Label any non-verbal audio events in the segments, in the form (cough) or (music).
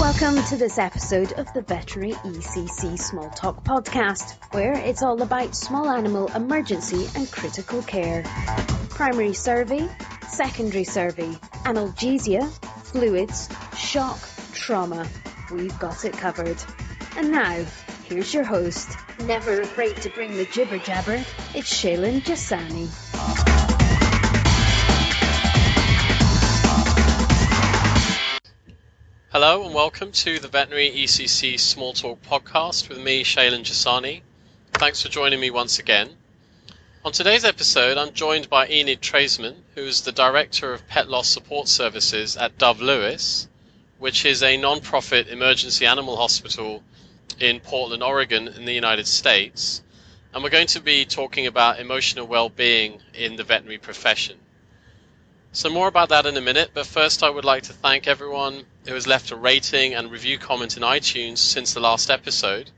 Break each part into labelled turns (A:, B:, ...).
A: Welcome to this episode of the Veterinary ECC Small Talk podcast, where it's all about small animal emergency and critical care. Primary survey, secondary survey, analgesia, fluids, shock, trauma. We've got it covered. And now, here's your host, never afraid to bring the jibber jabber, it's Shaylin Jasani.
B: Hello and welcome to the Veterinary ECC Small Talk podcast with me, Shaylin Jasani. Thanks for joining me once again. On today's episode, I'm joined by Enid Traisman, who is the Director of Pet Loss Support Services at Dove Lewis, which is a non-profit emergency animal hospital in Portland, Oregon, in the United States. And we're going to be talking about emotional well-being in the veterinary profession. So more about that in a minute, but first I would like to thank everyone who has left a rating and review comment in iTunes since the last episode.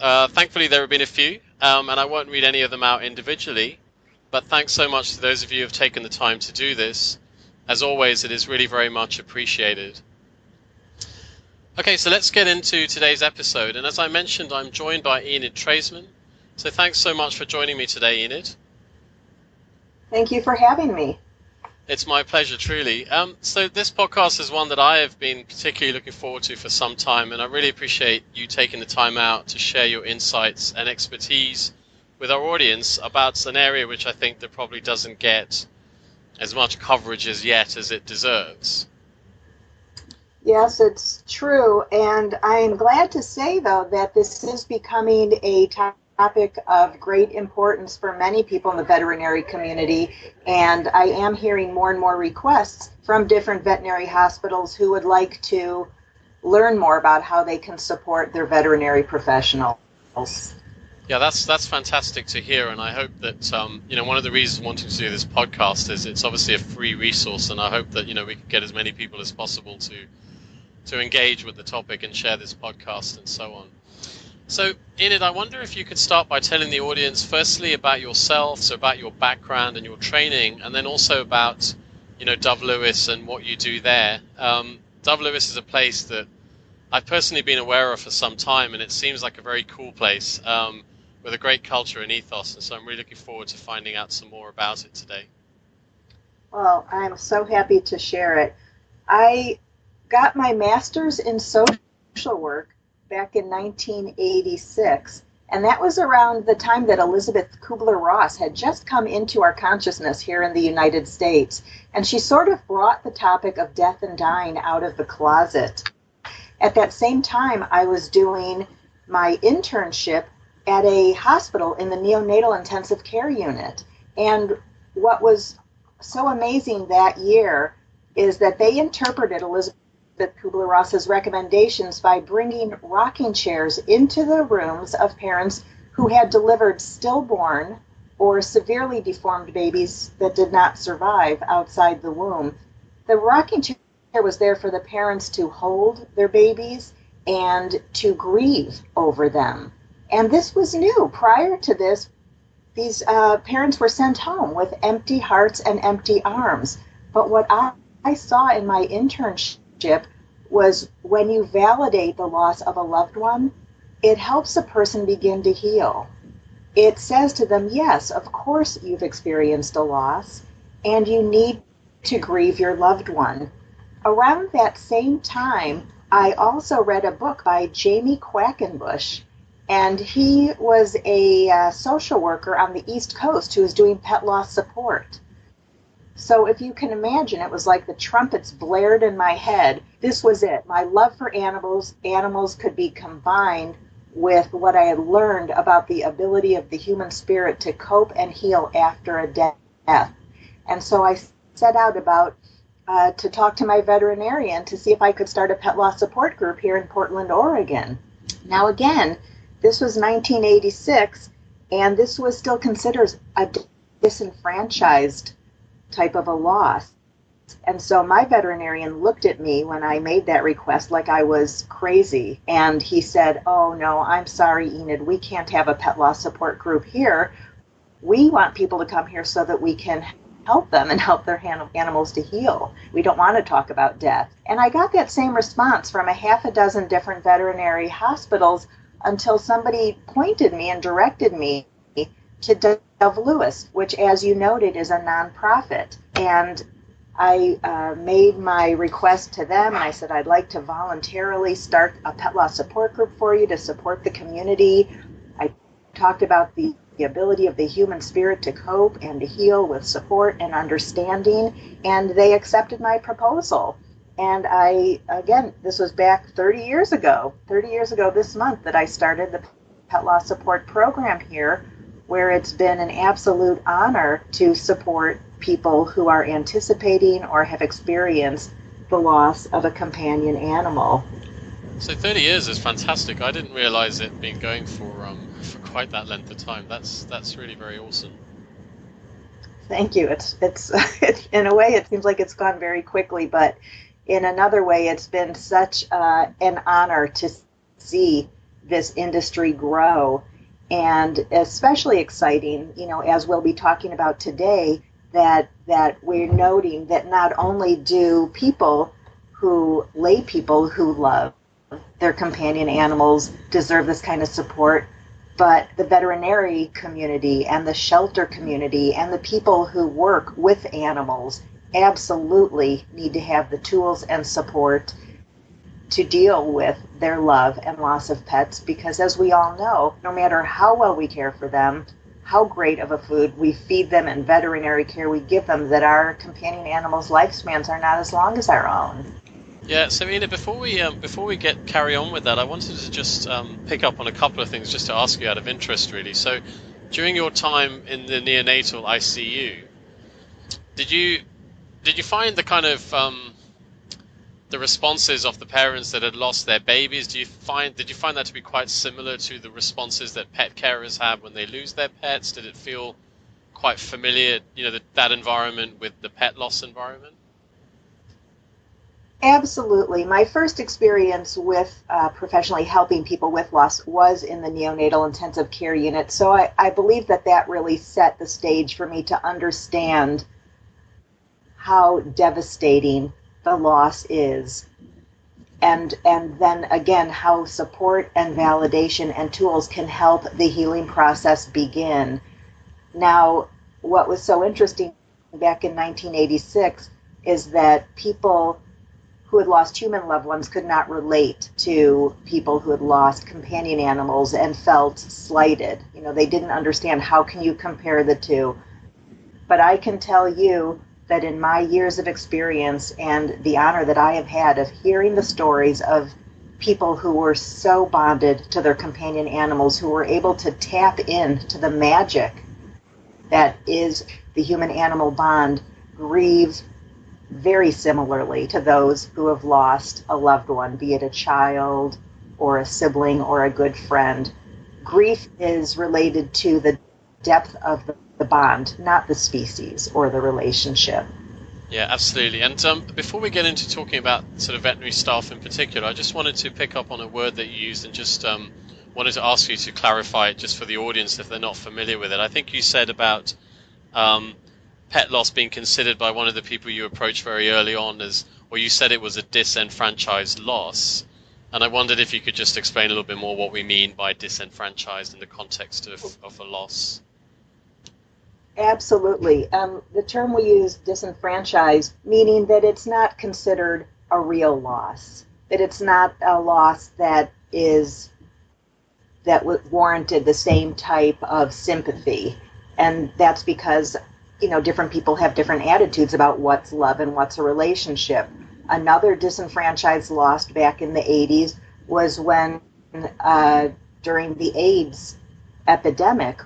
B: Uh, thankfully, there have been a few, um, and I won't read any of them out individually, but thanks so much to those of you who have taken the time to do this. As always, it is really very much appreciated. Okay, so let's get into today's episode, and as I mentioned, I'm joined by Enid Traisman. So thanks so much for joining me today, Enid.
C: Thank you for having me.
B: It's my pleasure, truly. Um, so this podcast is one that I have been particularly looking forward to for some time, and I really appreciate you taking the time out to share your insights and expertise with our audience about an area which I think that probably doesn't get as much coverage as yet as it deserves.
C: Yes, it's true, and I am glad to say, though, that this is becoming a topic topic of great importance for many people in the veterinary community, and I am hearing more and more requests from different veterinary hospitals who would like to learn more about how they can support their veterinary professionals.
B: Yeah, that's that's fantastic to hear, and I hope that um, you know one of the reasons wanting to do this podcast is it's obviously a free resource, and I hope that you know we can get as many people as possible to to engage with the topic and share this podcast and so on. So, Enid, I wonder if you could start by telling the audience firstly about yourself, so about your background and your training, and then also about, you know, Dove Lewis and what you do there. Um, Dove Lewis is a place that I've personally been aware of for some time, and it seems like a very cool place um, with a great culture and ethos. And so I'm really looking forward to finding out some more about it today.
C: Well, I'm so happy to share it. I got my master's in social work back in 1986. And that was around the time that Elisabeth Kubler Ross had just come into our consciousness here in the United States. And she sort of brought the topic of death and dying out of the closet. At that same time, I was doing my internship at a hospital in the neonatal intensive care unit. And what was so amazing that year is that they interpreted Elisabeth Kubler-Ross's recommendations by bringing rocking chairs into the rooms of parents who had delivered stillborn or severely deformed babies that did not survive outside the womb. The rocking chair was there for the parents to hold their babies and to grieve over them. And this was new. Prior to this, these uh, parents were sent home with empty hearts and empty arms. But what I, I saw in my internship was when you validate the loss of a loved one, it helps a person begin to heal. It says to them, yes, of course you've experienced a loss, and you need to grieve your loved one. Around that same time, I also read a book by Jamie Quackenbush, and he was a uh, social worker on the East Coast who was doing pet loss support. So if you can imagine, it was like the trumpets blared in my head. This was it. My love for animals, animals could be combined with what I had learned about the ability of the human spirit to cope and heal after a death. And so I set out about uh, to talk to my veterinarian to see if I could start a pet loss support group here in Portland, Oregon. Now, again, this was 1986, and this was still considered a disenfranchised type of a loss. And so my veterinarian looked at me when I made that request like I was crazy. And he said, Oh, no, I'm sorry, Enid, we can't have a pet loss support group here. we want people to come here so that we can help them and help their animals to heal. We don't want to talk about death. And I got that same response from a half a dozen different veterinary hospitals until somebody pointed me and directed me to Dove Lewis, which, as you noted, is a nonprofit. And I uh, made my request to them and I said, I'd like to voluntarily start a pet loss support group for you to support the community. I talked about the the ability of the human spirit to cope and to heal with support and understanding. And they accepted my proposal. And I, again, this was back 30 years ago, 30 years ago this month that I started the pet loss support program here, where it's been an absolute honor to support people who are anticipating or have experienced the loss of a companion animal.
B: So 30 years is fantastic. I didn't realize it been going for um, for quite that length of time. That's that's really very awesome.
C: Thank you. It's it's (laughs) it, in a way it seems like it's gone very quickly, but in another way, it's been such uh, an honor to see this industry grow, and especially exciting. You know, as we'll be talking about today, that that we're noting that not only do people who lay people who love their companion animals deserve this kind of support, but the veterinary community and the shelter community and the people who work with animals absolutely need to have the tools and support to deal with their love and loss of pets because as we all know no matter how well we care for them how great of a food we feed them and veterinary care we give them that our companion animals lifespans are not as long as our own
B: yeah, so Enid, before we um, before we get carry on with that, I wanted to just um, pick up on a couple of things just to ask you out of interest, really. So, during your time in the neonatal ICU, did you did you find the kind of um, the responses of the parents that had lost their babies? Do you find did you find that to be quite similar to the responses that pet carers have when they lose their pets? Did it feel quite familiar, you know, the, that environment with the pet loss environment?
C: Absolutely. My first experience with uh, professionally helping people with loss was in the neonatal intensive care unit. So I, I believe that that really set the stage for me to understand how devastating the loss is. And, and then again, how support and validation and tools can help the healing process begin. Now, what was so interesting back in 1986 is that people who had lost human loved ones could not relate to people who had lost companion animals and felt slighted. You know, they didn't understand how can you compare the two. But I can tell you that in my years of experience and the honor that I have had of hearing the stories of people who were so bonded to their companion animals, who were able to tap into the magic that is the human animal bond, grieve very similarly to those who have lost a loved one, be it a child or a sibling or a good friend. Grief is related to the depth of the bond, not the species or the relationship.
B: Yeah, absolutely. And um, before we get into talking about sort of veterinary staff in particular, I just wanted to pick up on a word that you used and just um, wanted to ask you to clarify it just for the audience if they're not familiar with it. I think you said about um, pet loss being considered by one of the people you approached very early on as, or you said it was a disenfranchised loss. And I wondered if you could just explain a little bit more what we mean by disenfranchised in the context of, of a loss.
C: Absolutely. Um, the term we use, disenfranchised, meaning that it's not considered a real loss, that it's not a loss that is that warranted the same type of sympathy. And that's because you know, different people have different attitudes about what's love and what's a relationship. Another disenfranchised lost back in the 80s was when, uh, during the AIDS epidemic,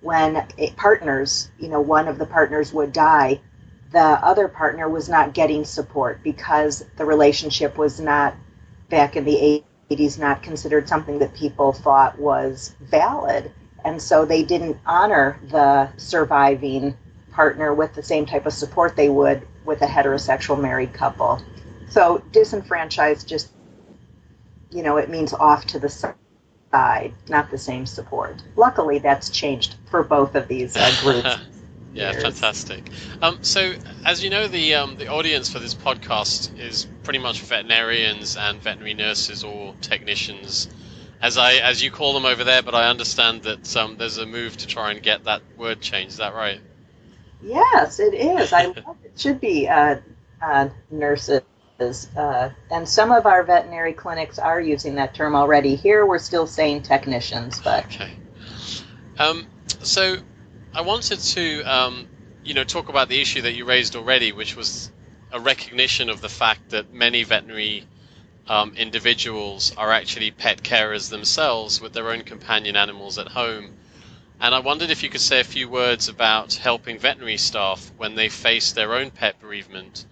C: when partners, you know, one of the partners would die, the other partner was not getting support because the relationship was not, back in the 80s, not considered something that people thought was valid. And so they didn't honor the surviving partner with the same type of support they would with a heterosexual married couple. So disenfranchised just, you know, it means off to the side, not the same support. Luckily, that's changed for both of these uh, (laughs) groups.
B: yeah,
C: years.
B: fantastic. Um, so, as you know, the um, the audience for this podcast is pretty much veterinarians and veterinary nurses or technicians, as I as you call them over there. But I understand that um, there's a move to try and get that word changed. Is that right?
C: Yes, it is. I love it. Should be uh, uh, nurses. Uh, and some of our veterinary clinics are using that term already. Here, we're still saying technicians, but
B: Okay. Um, so, I wanted to, um, you know, talk about the issue that you raised already, which was a recognition of the fact that many veterinary um, individuals are actually pet carers themselves with their own companion animals at home. And I wondered if you could say a few words about helping veterinary staff when they face their own pet bereavement,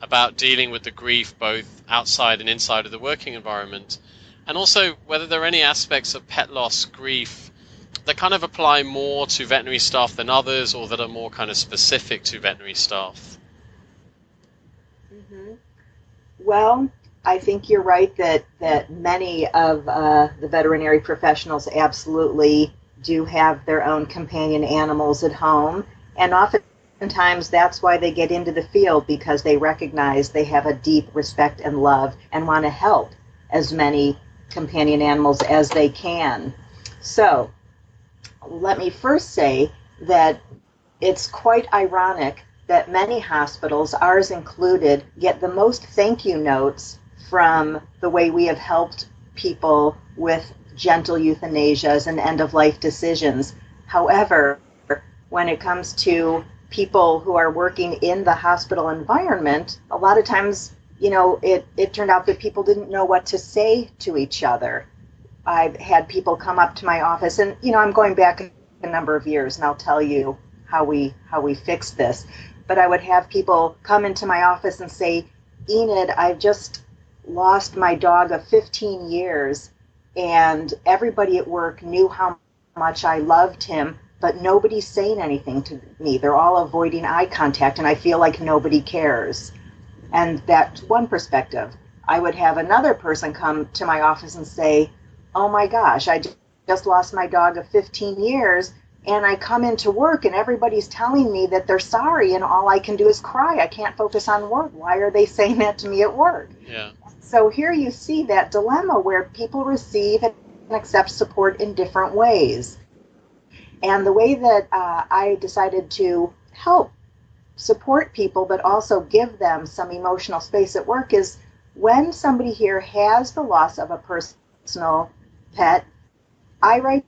B: about dealing with the grief both outside and inside of the working environment, and also whether there are any aspects of pet loss grief that kind of apply more to veterinary staff than others, or that are more kind of specific to veterinary staff.
C: hmm Well, I think you're right that that many of uh, the veterinary professionals absolutely do have their own companion animals at home, and oftentimes that's why they get into the field because they recognize they have a deep respect and love and want to help as many companion animals as they can. So, let me first say that it's quite ironic that many hospitals, ours included, get the most thank you notes from the way we have helped people with gentle euthanasias and end of life decisions. However, when it comes to people who are working in the hospital environment, a lot of times, you know, it, it turned out that people didn't know what to say to each other. I've had people come up to my office, and you know, I'm going back a number of years, and I'll tell you how we how we fixed this. But I would have people come into my office and say, "Enid, I've just lost my dog of 15 years, and everybody at work knew how much I loved him, but nobody's saying anything to me. They're all avoiding eye contact, and I feel like nobody cares." And that's one perspective. I would have another person come to my office and say, oh my gosh, I just lost my dog of 15 years, and I come into work and everybody's telling me that they're sorry, and all I can do is cry. I can't focus on work. Why are they (laughs) saying that to me at work?
B: Yeah.
C: So here you see that dilemma where people receive and accept support in different ways. And the way that uh, I decided to help support people, but also give them some emotional space at work is when somebody here has the loss of a personal pet, I write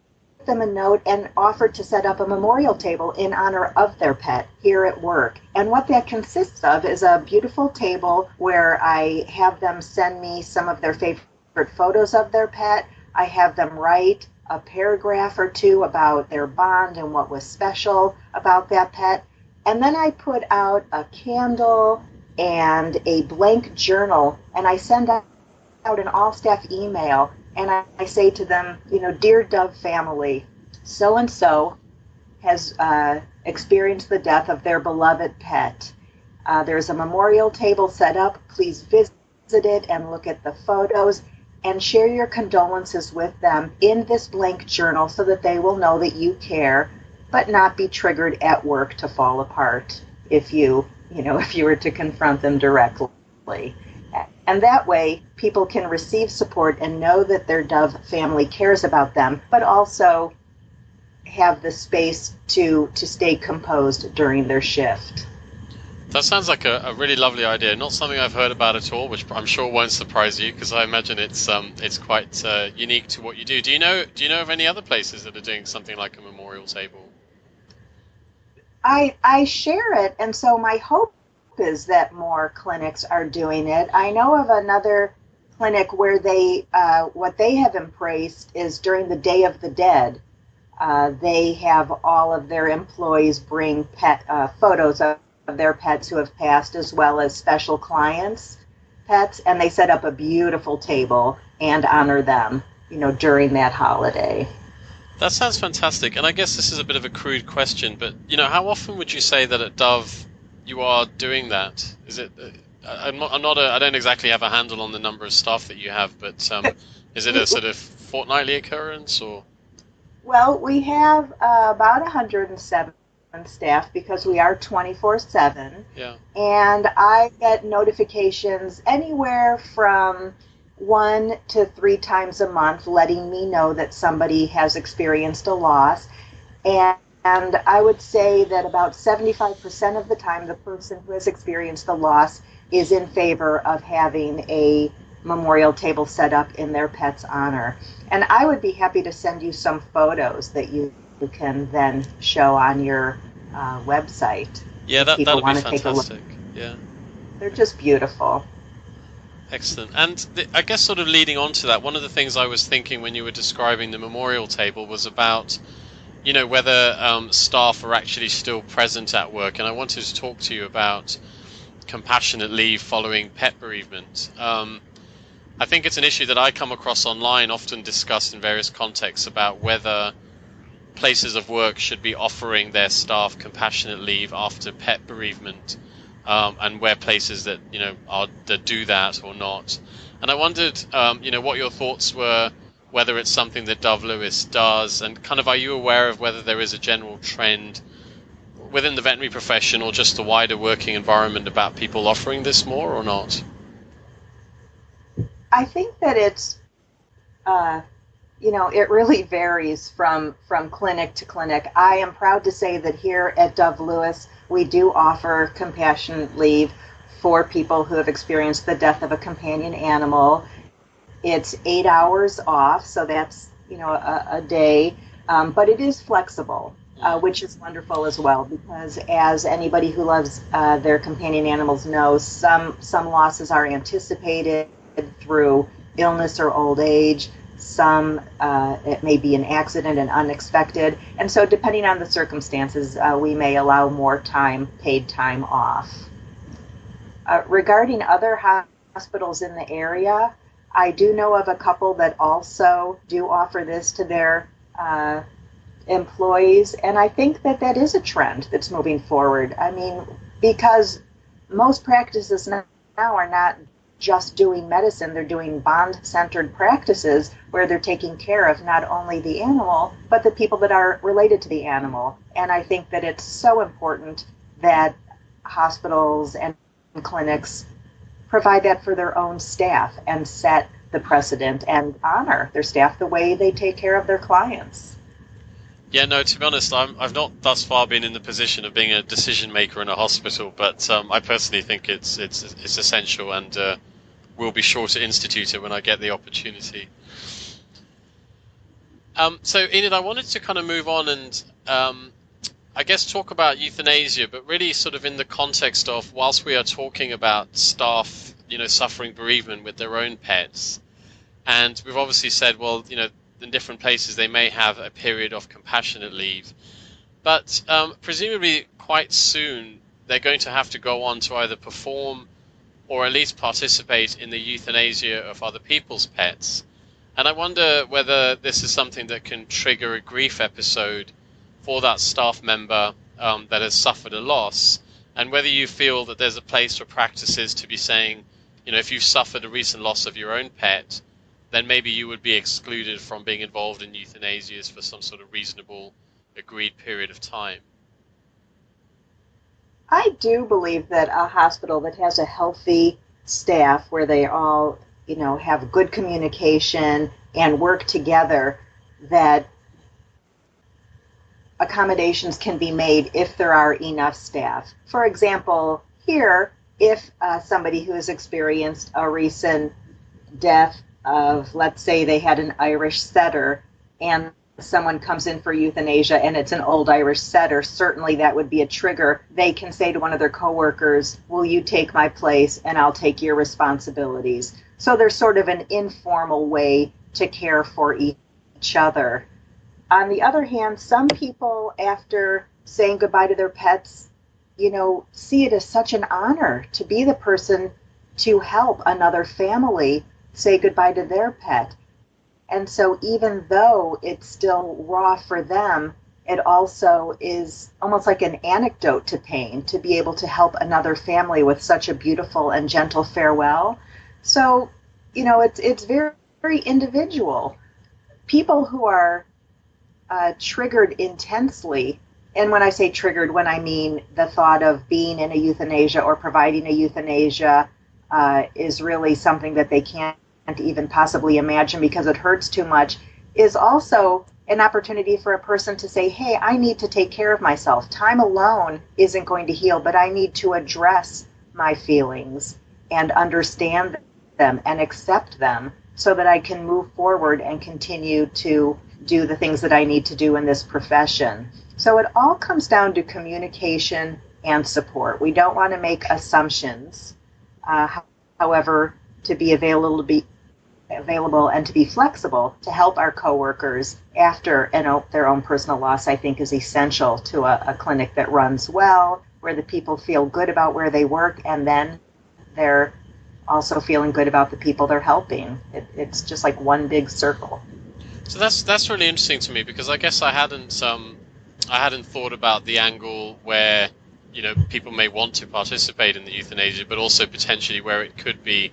C: them a note and offer to set up a memorial table in honor of their pet here at work. And what that consists of is a beautiful table where I have them send me some of their favorite photos of their pet. I have them write a paragraph or two about their bond and what was special about that pet. And then I put out a candle and a blank journal and I send out an all staff email and I, I, say to them, you know, dear Dove family, so and so has uh, experienced the death of their beloved pet. Uh, there's a memorial table set up. Please visit it and look at the photos and share your condolences with them in this blank journal so that they will know that you care, but not be triggered at work to fall apart if you, you know, (laughs) if you were to confront them directly. And that way, people can receive support and know that their Dove family cares about them, but also have the space to to stay composed during their shift.
B: That sounds like a, a really lovely idea. Not something I've heard about at all, which I'm sure won't surprise you because I imagine it's um, it's quite uh, unique to what you do. Do you know Do you know of any other places that are doing something like a memorial table?
C: I I share it, and so my hope is that more clinics are doing it. I know of another clinic where they uh, what they have embraced is during the Day of the Dead. Uh, they have all of their employees bring pet uh, photos of, of their pets who have passed, as well as special clients' pets, and they set up a beautiful table and honor them, you know, during that holiday.
B: That sounds fantastic, and I guess this is a bit of a crude question, but you know, how often would you say that at Dove you are doing that? Is it? I'm not. I'm not a, I don't exactly have a handle on the number of staff that you have, but um, (laughs) is it a sort of fortnightly occurrence or?
C: Well, we have uh, about 107 staff because we are 24 7.
B: Yeah.
C: And I get notifications anywhere from one to three times a month letting me know that somebody has experienced a loss. And, and I would say that about 75% of the time, the person who has experienced the loss is in favor of having a memorial table set up in their pet's honor. And I would be happy to send you some photos that you, you can then show on your uh, website.
B: Yeah, that that would be fantastic. Yeah.
C: They're just beautiful.
B: Excellent. And the, I guess, sort of leading on to that, one of the things I was thinking when you were describing the memorial table was about, you know, whether um, staff are actually still present at work. And I wanted to talk to you about compassionate leave following pet bereavement. Um, I think it's an issue that I come across online, often discussed in various contexts, about whether places of work should be offering their staff compassionate leave after pet bereavement um, and where places that you know are that do that or not. And I wondered, um, you know, what your thoughts were, whether it's something that Dove Lewis does, and kind of are you aware of whether there is a general trend within the veterinary profession or just the wider working environment about people offering this more or not?
C: I think that it's, uh, you know, it really (laughs) varies from from clinic to clinic. I am proud to say that here at Dove Lewis we do offer compassionate leave for people who have experienced the death of a companion animal. It's eight hours off, so that's you know a, a day, um, but it is flexible, uh, which is wonderful as well. Because as anybody who loves uh, their companion animals knows, some some losses are anticipated through illness or old age some uh, it may be an accident and unexpected and so depending on the circumstances uh, we may allow more time paid time off. Uh, regarding other hospitals in the area i do know of a couple that also do offer this to their uh, employees and i think that that is a trend that's moving forward. I mean because most practices now are not just doing medicine, they're doing bond centered practices where they're taking care of not only the animal, but the people that are related to the animal. And I think that it's so important that hospitals and clinics provide that for their own staff and set the precedent and honor their staff the way they take care of their clients.
B: Yeah, no. To be honest, i have not thus far been in the position of being a decision maker in a hospital, but um, I personally think it's it's it's essential, and uh, will be sure to institute it when I get the opportunity. Um, so, Enid, I wanted to kind of move on and um, I guess talk about euthanasia, but really sort of in the context of whilst we are talking about staff, you know, suffering bereavement with their own pets, and we've obviously said, well, you know, in different places they may have a period of compassionate leave, but um, presumably quite soon they're going to have to go on to either perform or at least participate in the euthanasia of other people's pets. And I wonder whether this is something that can trigger a grief episode for that staff member um, that has suffered a loss, and whether you feel that there's a place for practices to be saying, you know, if you've suffered a recent loss of your own pet, then maybe you would be excluded from being involved in euthanasias for some sort of reasonable, agreed period of time.
C: I do believe that a hospital that has a healthy staff where they all, you know, have good communication and work together, that accommodations can be made if there are enough staff. For example, here, if uh, somebody who has experienced a recent death of, let's say, they had an Irish setter and someone comes in for euthanasia and it's an old Irish setter, certainly that would be a trigger. They can say to one of their coworkers, Will you take my place and I'll take your responsibilities? So there's sort of an informal way to care for each other. On the other hand, some people, after saying goodbye to their pets, you know, see it as such an honor to be the person to help another family say goodbye to their pet. And so, even though it's still raw for them, it also is almost like an anecdote to pain to be able to help another family with such a beautiful and gentle farewell. So, you know, it's it's very very individual. people who are uh, triggered intensely, and when I say triggered, when I mean the thought of being in a euthanasia or providing a euthanasia uh, is really something that they can't even possibly imagine because it hurts too much, is also an opportunity for a person to say, hey, I need to take care of myself. Time alone isn't going to heal, but I need to address my feelings and understand them and accept them so that I can move forward and continue to do the things that I need to do in this profession. So it all comes down to communication and support. We don't want to make assumptions. Uh, however, to be available to be available and to be flexible to help our coworkers after an, their own personal loss, I think is essential to a, a clinic that runs well, where the people feel good about where they work, and then they're also feeling good about the people they're helping. It, it's just like one big circle.
B: So that's that's really interesting to me because I guess I hadn't um, I hadn't thought about the angle where you know people may want to participate in the euthanasia, but also potentially where it could be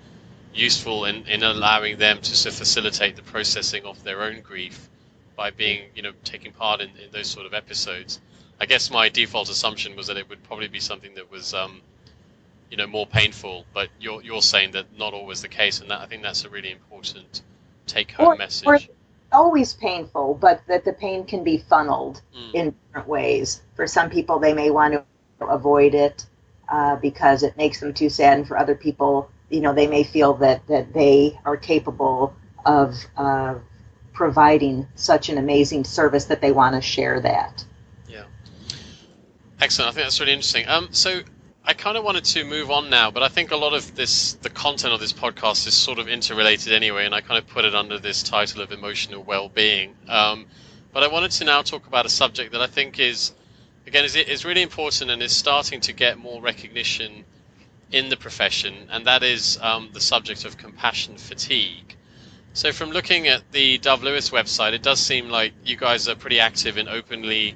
B: useful in, in allowing them to sort of facilitate the processing of their own grief by being, you know, taking part in, in, those sort of episodes. I guess my default assumption was that it would probably be something that was, um, you know, more painful. But you're you're saying that not always the case, and that I think that's a really important take-home message. Or
C: always painful, but that the pain can be funneled mm. in different ways. For some people, they may want to avoid it uh, because it makes them too sad, and for other people, you know they may feel that that they are capable of uh, providing such an amazing service that they want to share that.
B: Yeah, excellent. I think that's really interesting. Um, so I kind of wanted to move on now, but I think a lot of this, the content of this podcast, is sort of interrelated anyway, and I kind of put it under this title of emotional well-being. Um, but I wanted to now talk about a subject that I think is, again, is is really important and is starting to get more recognition in the profession, and that is um, the subject of compassion fatigue. So, from looking at the Dove Lewis website, it does seem like you guys are pretty active in openly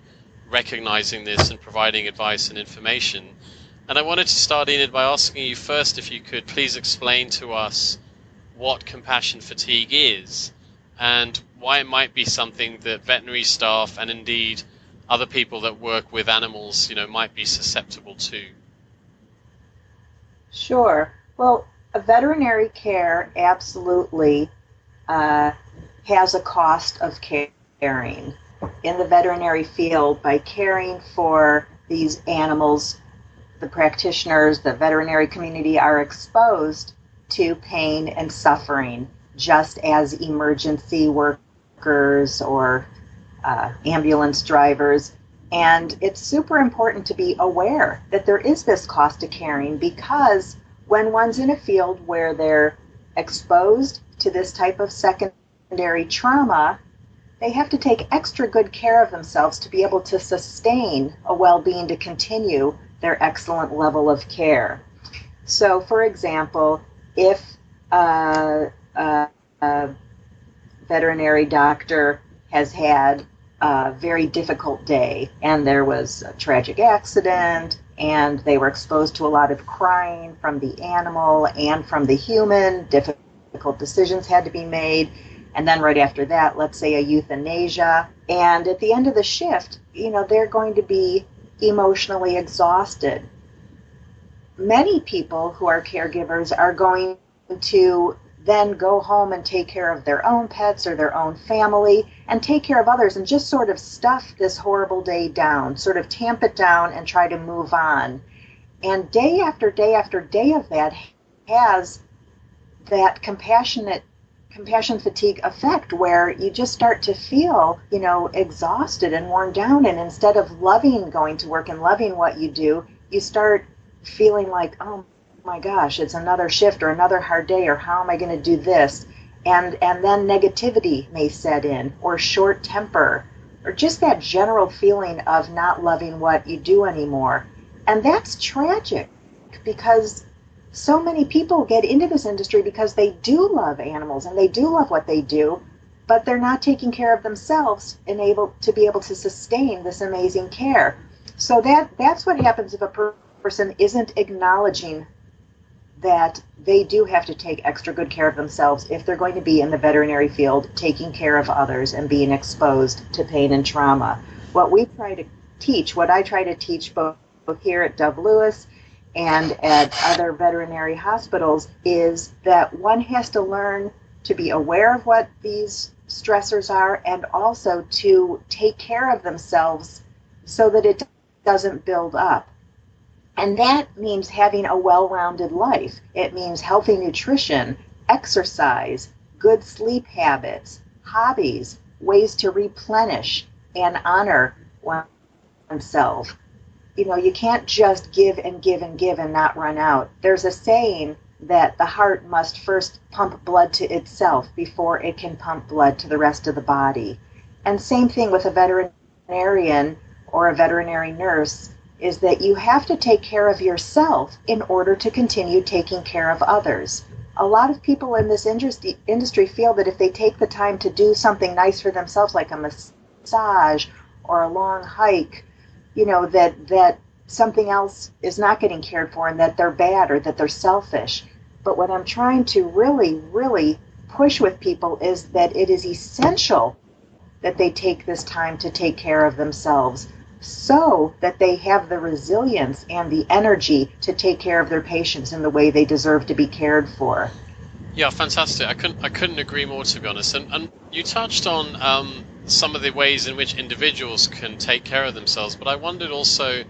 B: recognizing this and providing advice and information. And I wanted to start, Enid, by asking you first if you could please explain to us what compassion fatigue is and why it might be something that veterinary staff and indeed other people that work with animals, you know, might be susceptible to.
C: Sure. Well, veterinary care absolutely uh, has a cost of caring in the veterinary field by caring for these animals. The practitioners, the veterinary community are exposed to pain and suffering just as emergency workers or uh, ambulance drivers and it's super important to be aware that there is this cost to caring because when one's in a field where they're exposed to this type of secondary trauma, they have to take extra good care of themselves to be able to sustain a well being to continue their excellent level of care. So, for example, if a, a, a veterinary doctor has had a very difficult day, and there was a tragic accident, and they were exposed to a lot of crying from the animal and from the human. Difficult decisions had to be made. And then right after that, let's say a euthanasia. And at the end of the shift, you know, they're going to be emotionally exhausted. Many people who are caregivers are going to then go home and take care of their own pets or their own family and take care of others and just sort of stuff this horrible day down, sort of tamp it down and try to move on. And day after day after day of that has that compassionate compassion fatigue effect where you just start to feel, you know, exhausted and worn down and instead of loving going to work and loving what you do, you start feeling like, oh my gosh, it's another shift or another hard day or how am I going to do this? And and then negativity may set in or short temper or just that general feeling of not loving what you do anymore. And that's tragic because so many people get into this industry because they do love animals and they do love what they do, but they're not taking care of themselves and able to be able to sustain this amazing care. So that that's what happens if a per- person isn't acknowledging that they do have to take extra good care of themselves if they're going to be in the veterinary field taking care of others and being exposed to pain and trauma. What we try to teach, what I try to teach both, both here at Dove Lewis and at other veterinary hospitals, is that one has to learn to be aware of what these stressors are and also to take care of themselves so that it doesn't build up. And that means having a well rounded life. It means healthy nutrition, exercise, good sleep habits, hobbies, ways to replenish and honor oneself. You know, you can't just give and give and give and not run out. There's a saying that the heart must first pump blood to itself before it can pump blood to the rest of the body. And same thing with a veterinarian or a veterinary nurse is that you have to take care of yourself in order to continue taking care of others. A lot of people in this industry, feel that if they take the time to do something nice for themselves, like a massage or a long hike, you know, that, that something else is not getting cared for and that they're bad or that they're selfish. But what I'm trying to really, really push with people is that it is essential that they take this time to take care of themselves so that they have the resilience and the energy to take care of their patients in the way they deserve to be cared for.
B: Yeah, fantastic. I couldn't I couldn't agree more to be honest. And, and you touched on um, some of the ways in which individuals can take care of themselves, but I wondered also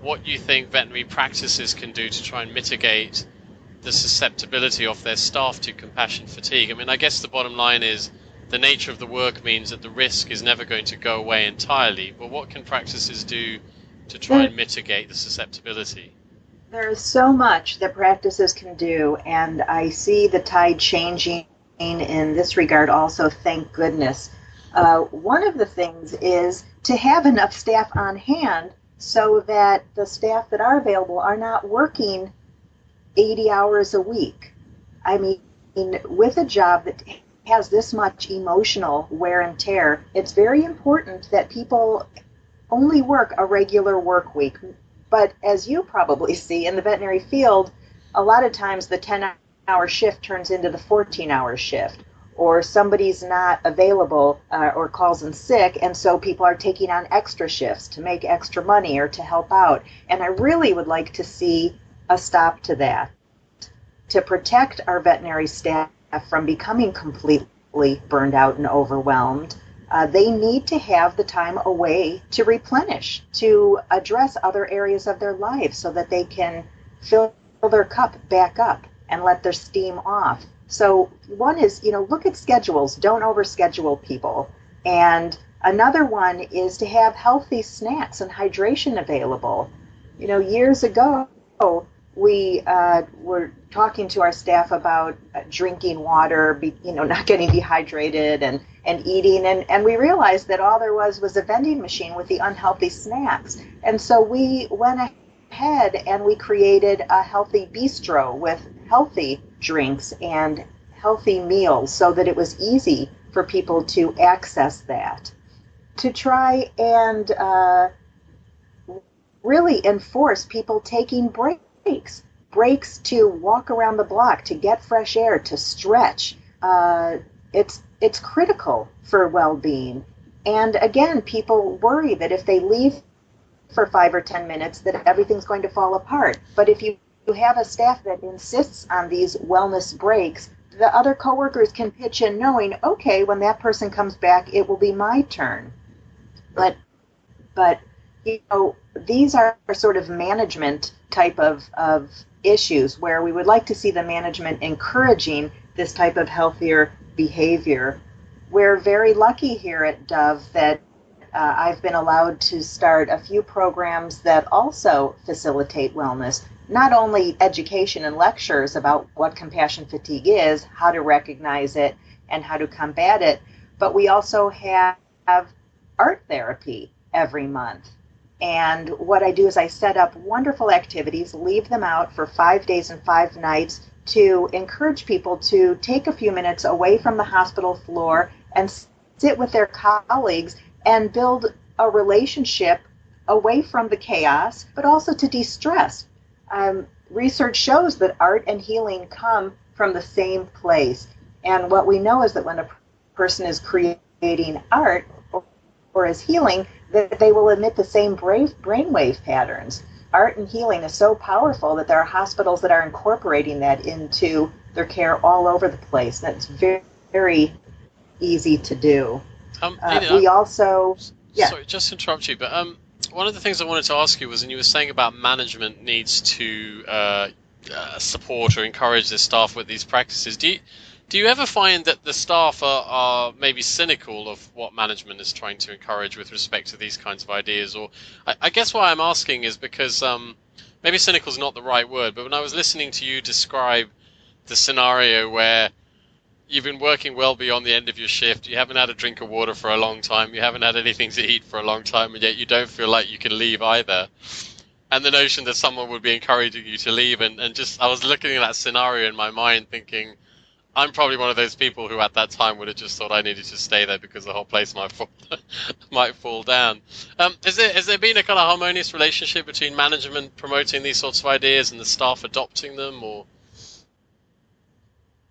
B: what you think veterinary practices can do to try and mitigate the susceptibility of their staff to compassion fatigue. I mean, I guess the bottom line is the nature of the work means that the risk is never going to go away entirely. But what can practices do to try and mitigate the susceptibility?
C: There is so much that practices can do, and I see the tide changing in this regard also, thank goodness. Uh, one of the things is to have enough staff on hand so that the staff that are available are not working 80 hours a week. I mean, with a job that has this much emotional wear and tear, it's very important that people only work a regular work week. But as you probably (laughs) see in the veterinary field, a lot of times the 10 hour shift turns into the 14 hour shift, or somebody's not available uh, or calls in sick, and so people are taking on extra shifts to make extra money or to help out. And I really would like to see a stop to that to protect our veterinary staff from becoming completely burned out and overwhelmed, uh, they need to have the time away to replenish, to address other areas of their lives so that they can fill their cup back up and let their steam off. So, one is, you know, look at schedules, don't overschedule people. And another one is to have healthy snacks and hydration available. You know, years ago, we uh, were talking to our staff about drinking water, be, you know, (laughs) not getting dehydrated and, and eating. And, and we realized that all there was was a vending machine with the unhealthy snacks. And so we went ahead and we created a healthy bistro with healthy drinks and healthy meals so that it was easy for people to access that. To try and uh, really enforce people taking breaks breaks. Breaks to walk around the block, to get fresh air, to stretch. Uh, it's it's critical for well-being. And again, people worry that if they leave for five or ten minutes, that everything's going to fall apart. But if you, you have a staff that insists on these wellness breaks, the other coworkers can pitch in knowing, okay, when that person comes back, it will be my turn. But but you know, these are sort of management type of, of issues where we would like to see the management encouraging this type of healthier behavior. We're very lucky here at Dove that uh, I've been allowed to start a few programs that also facilitate wellness. Not only education and lectures about what compassion fatigue is, how to recognize it, and how to combat it, but we also have art therapy every month. And what I do is I set up wonderful activities, leave them out for five days and five nights to encourage people to take a few minutes away from the hospital floor and sit with their colleagues and build a relationship away from the chaos, but also to de stress. Um, research shows that art and healing come from the same place. And what we know is that when a person is creating art or, as healing, that they will emit the same brain brainwave patterns. Art and healing is so powerful that there are hospitals that are incorporating that into their care all over the place. That's very, very easy to do.
B: Um,
C: uh, we also, yeah.
B: Sorry, just to interrupt you, but um, one of the things I wanted to ask you was, and you were saying about management needs to uh, uh, support or encourage their staff with these practices. Do you do you ever find that the staff are, are maybe cynical of what management is trying to encourage with respect to these kinds of ideas? Or I, I guess why I'm asking is because um, maybe cynical is not the right word, but when I was listening to you describe the scenario where you've been working well beyond the end of your shift. You haven't had a drink of water for a long time. You haven't had anything to eat for a long time, and yet you don't feel like you can leave either. And the notion that someone would be encouraging you to leave, and, and just I was looking at that scenario in my mind, thinking, I'm probably one of those people who at that time would have just thought I needed to stay there because the whole place might fall, (laughs) might fall down. Um, is there has there been a kind of harmonious relationship between management promoting these sorts of ideas and the staff adopting them, or?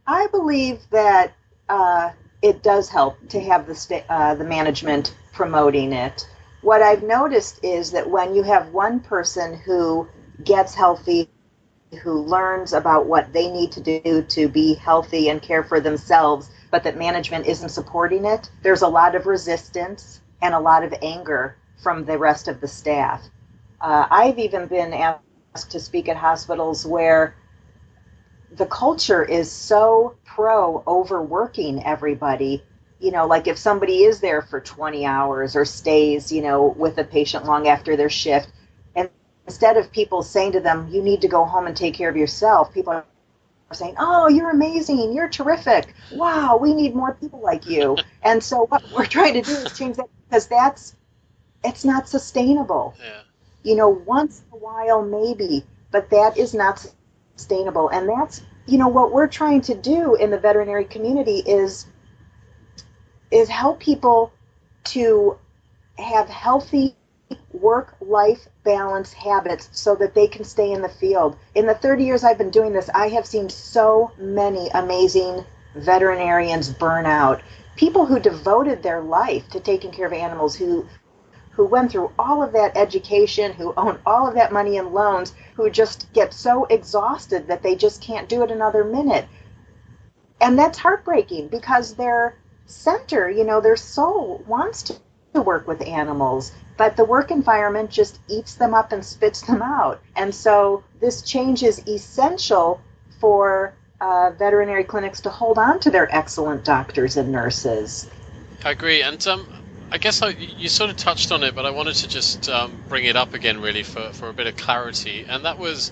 C: I believe that uh, it does help to have the sta- uh, the management promoting it. What I've noticed is that when you have one person who gets healthy, who learns about what they need to do to be healthy and care for themselves, but that management isn't supporting it, there's a lot of resistance and a lot of anger from the rest of the staff. Uh, I've even been asked to speak at hospitals where the culture is so pro overworking everybody you know like if somebody is there for 20 hours or stays you know with a patient long after their shift instead of people saying to them you need to go home and take care of yourself people are saying oh you're amazing you're terrific wow we need more people like you (laughs) and so what we're trying to do is change that because that's it's not sustainable
B: yeah.
C: you know once in a while maybe but that is not sustainable. And that's, you know, what we're trying to do in the veterinary community is is help people to have healthy work life balance habits so that they can stay in the field. In the 30 years I've been doing this, I have seen so many amazing veterinarians burn out. People who devoted their life to taking care of animals, who who went through all of that education, who own all of that money in loans, who just get so exhausted that they just can't do it another minute. And that's heartbreaking because their center, you know, their soul wants to, to work with animals, but the work environment just eats them up and spits them out. And so this change is essential for uh, veterinary clinics to hold on to their excellent doctors and nurses.
B: I agree. And um, I guess I, you sort of touched on it, but I wanted to just um, bring it up again, really, for, for a bit of clarity. And that was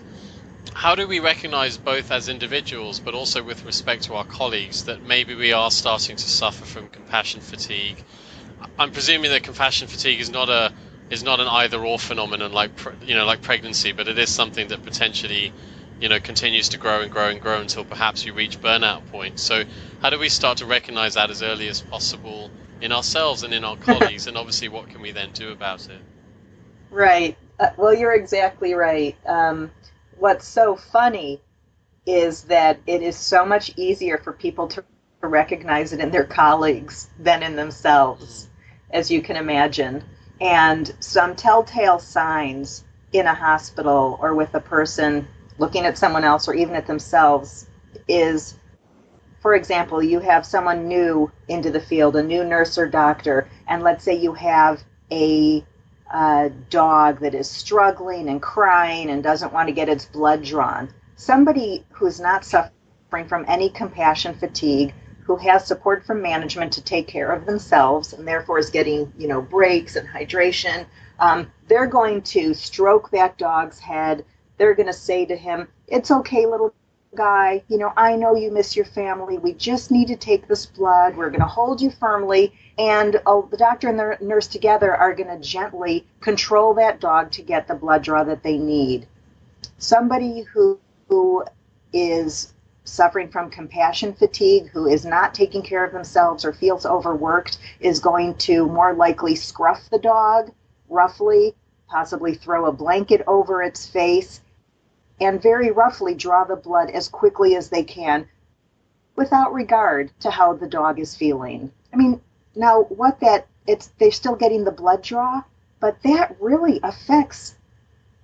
B: how do we recognize both as individuals, but also with respect to our colleagues, that maybe we are starting to suffer from compassion fatigue? I'm presuming that compassion fatigue is not a is not an either or phenomenon like you know like pregnancy, but it is something that potentially you know continues to grow and grow and grow until perhaps you reach burnout point. So how do we start to recognize that as early as possible? in ourselves and in our (laughs) colleagues, and obviously, what can we then do about it?
C: Right. Uh, well, you're exactly right. Um, what's so funny is that it is so much easier for people to recognize it in their colleagues than in themselves, as you can imagine. And some telltale signs in a hospital or with a person looking at someone else or even at themselves is for example, you have someone new into the field, a new nurse or doctor, and let's say you have a uh, dog that is struggling and crying and doesn't want to get its blood drawn. Somebody who's not suffering from any compassion fatigue, who has support from management to take care of themselves, and therefore is getting, you know, breaks and hydration, um, they're going to stroke that dog's head. They're going to say to him, "It's okay, little guy, you know, I know you miss your family. We just need to take this blood. We're going to hold you firmly. And oh, the doctor and the nurse together are going to gently control that dog to get the blood draw that they need. Somebody who, who is suffering from compassion fatigue, who is not taking care of themselves or feels overworked, is going to more likely scruff the dog roughly, possibly throw a blanket over its face, and very roughly draw the blood as quickly as they can without regard to how the dog is feeling. I mean, now what that it's they're still getting the blood draw, but that really affects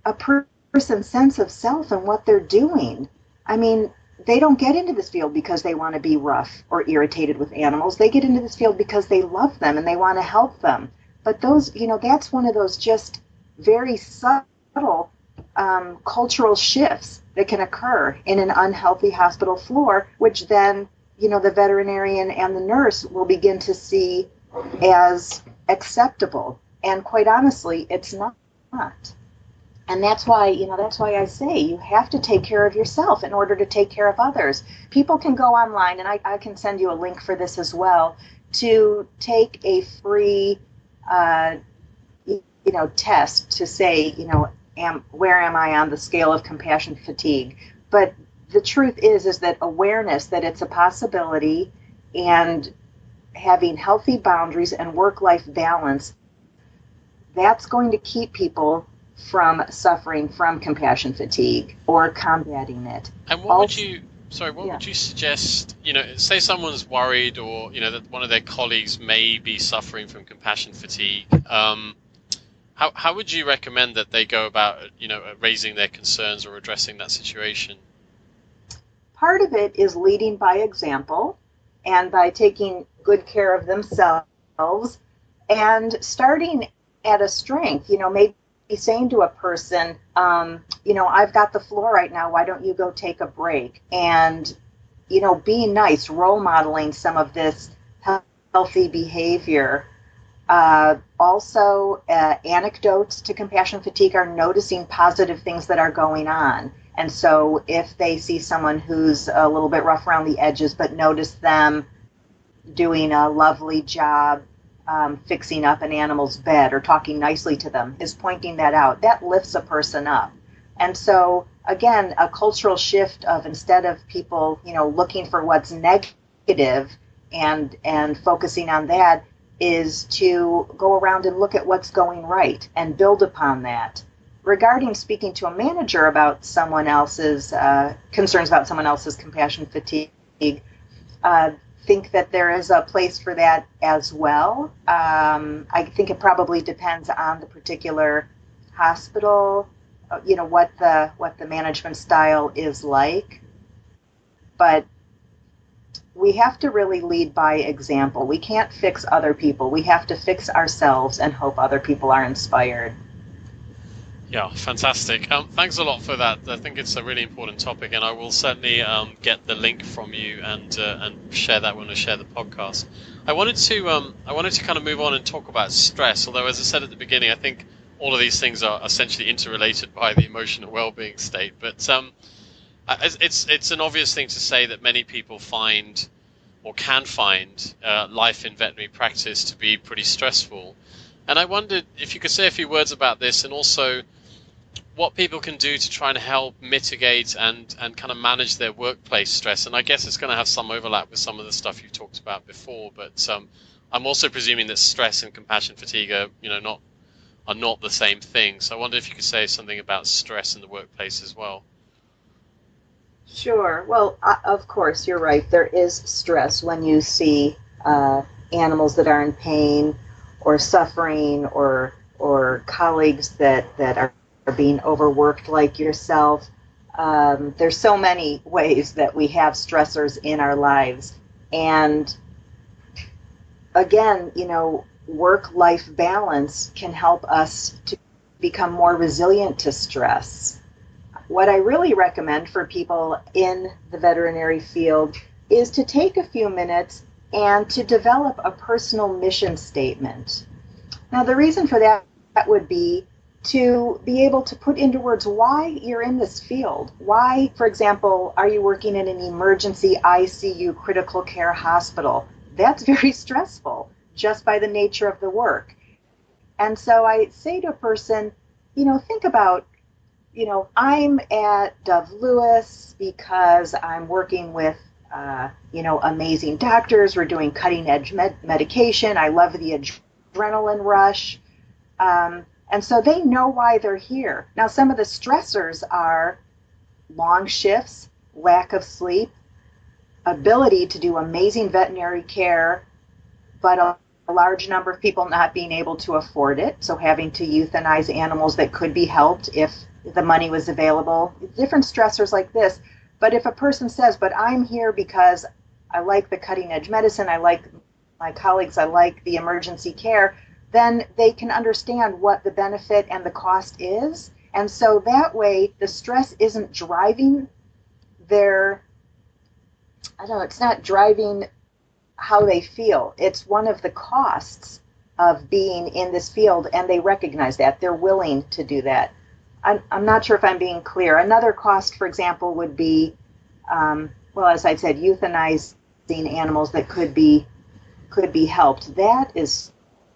C: a person's sense of self and what they're doing. I mean, they don't get into this field because they want to be rough or irritated with animals. They get into this field because they love them and they want to help them. But those, you know, that's one of those just very subtle um, cultural shifts that can occur in an unhealthy hospital floor, which then, you know, the veterinarian and the nurse will begin to see as acceptable. And quite honestly, it's not. And that's why, you know, that's why I say you have to take care of yourself in order to take care of others. People can go online, and I, I can send you a link for this as well, to take a free, uh, you know, test to say, you know, am where am I on the scale of compassion fatigue? But the truth is, is that awareness that it's a possibility, and having healthy boundaries and work-life balance, that's going to keep people from suffering from compassion fatigue or combating it.
B: And what also, would you sorry, what yeah. would you suggest, you know, say someone's worried or, you know, that one of their colleagues may be suffering from compassion fatigue, um, how, how would you recommend that they go about, you know, raising their concerns or addressing that situation?
C: Part of it is leading by example and by taking good care of themselves and starting at a strength. You know, maybe saying to a person, um, you know, I've got the floor right now. Why don't you go take a break? And, you know, being nice, role modeling some of this healthy behavior. Uh, also, uh, anecdotes to compassion fatigue are noticing positive things that are going on. And so, if they see someone who's a little bit rough around the edges, but notice them doing a lovely job um, fixing up an animal's bed or talking nicely to them is pointing that out. That lifts a person up. And so, again, a cultural shift of instead of people, you know, looking for what's negative and and focusing on that is to go around and look at what's going right and build upon that. Regarding speaking to a manager about someone else's uh, concerns about someone else's compassion fatigue, uh, think that there is a place for that as well. Um, I think it probably depends on the particular hospital, uh, you know what the what the management style is like. But we have to really lead by example. We can't fix other people. We have to fix ourselves and hope other people are inspired.
B: Yeah, fantastic. Um, thanks a lot for that. I think it's a really important topic, and I will certainly um, get the link from you and uh, and share that when I share the podcast. I wanted to um, I wanted to kind of move on and talk about stress. Although, as I said at the beginning, I think all of these things are essentially interrelated by the emotional well-being state. But um, it's it's an obvious thing to say that many people find or can find uh, life in veterinary practice to be pretty stressful. And I wondered if you could say a few words about this, and also what people can do to try and help mitigate and, and kind of manage their workplace stress. And I guess it's going to have some overlap with some of the stuff you've talked about before. But um, I'm also presuming that stress and compassion fatigue are, you know, not are not the same thing. So I wonder if you could say something about stress in the workplace as well.
C: Sure. Well, uh, of course, you're right. There is stress when you see uh, animals that are in pain or suffering or or colleagues that, that are are being overworked like yourself. Um, there's so many ways that we have stressors in our lives. And again, you know, work life balance can help us to become more resilient to stress. What I really recommend for people in the veterinary field is to take a few minutes and to develop a personal mission statement. Now, the reason for that, that would be to be able to put into words why you're in this field. Why, for example, are you working in an emergency ICU critical care hospital? That's (laughs) very stressful just by the nature of the work. And so I say to a person, you know, think about, you know, I'm at Dove Lewis because I'm working with, uh, you know, amazing doctors. We're doing cutting edge med- medication. I love the adrenaline rush. Um, and so they know why they're here. Now, some of the stressors are long shifts, lack of sleep, ability to do amazing veterinary care, but a, a, large number of people not being able to afford it. So having to euthanize animals that could be helped if the money was available. Different stressors like this. But if a person says, but I'm here because I like the cutting edge medicine, I like my colleagues, I like the emergency care, then they can understand what the benefit and the cost is. And so that way, the stress isn't driving their, I don't know, it's not driving how they feel. It's one of the costs of being in this field, and they recognize that. They're willing to do that. I'm, I'm not sure if I'm being clear. Another cost, for example, would be, um, well, as I said, euthanizing animals that could be could be helped. That is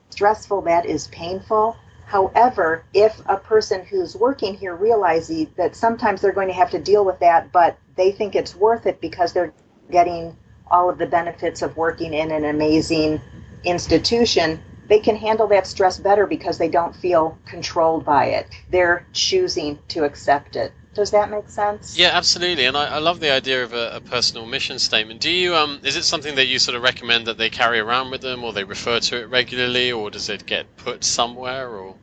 C: stressful. That is painful. However, if a person who's working here realizes that sometimes they're going to have to deal with that, but they think it's worth it because they're getting all of the benefits of working in an amazing institution, they can handle that stress better because they don't feel controlled by it. They're choosing to accept it. Does that make sense?
B: Yeah, absolutely. And I, I love the idea of a, a, personal mission statement. Do you um is it something that you sort of recommend that they carry around with them, or they refer to it regularly, or does it get put somewhere, or?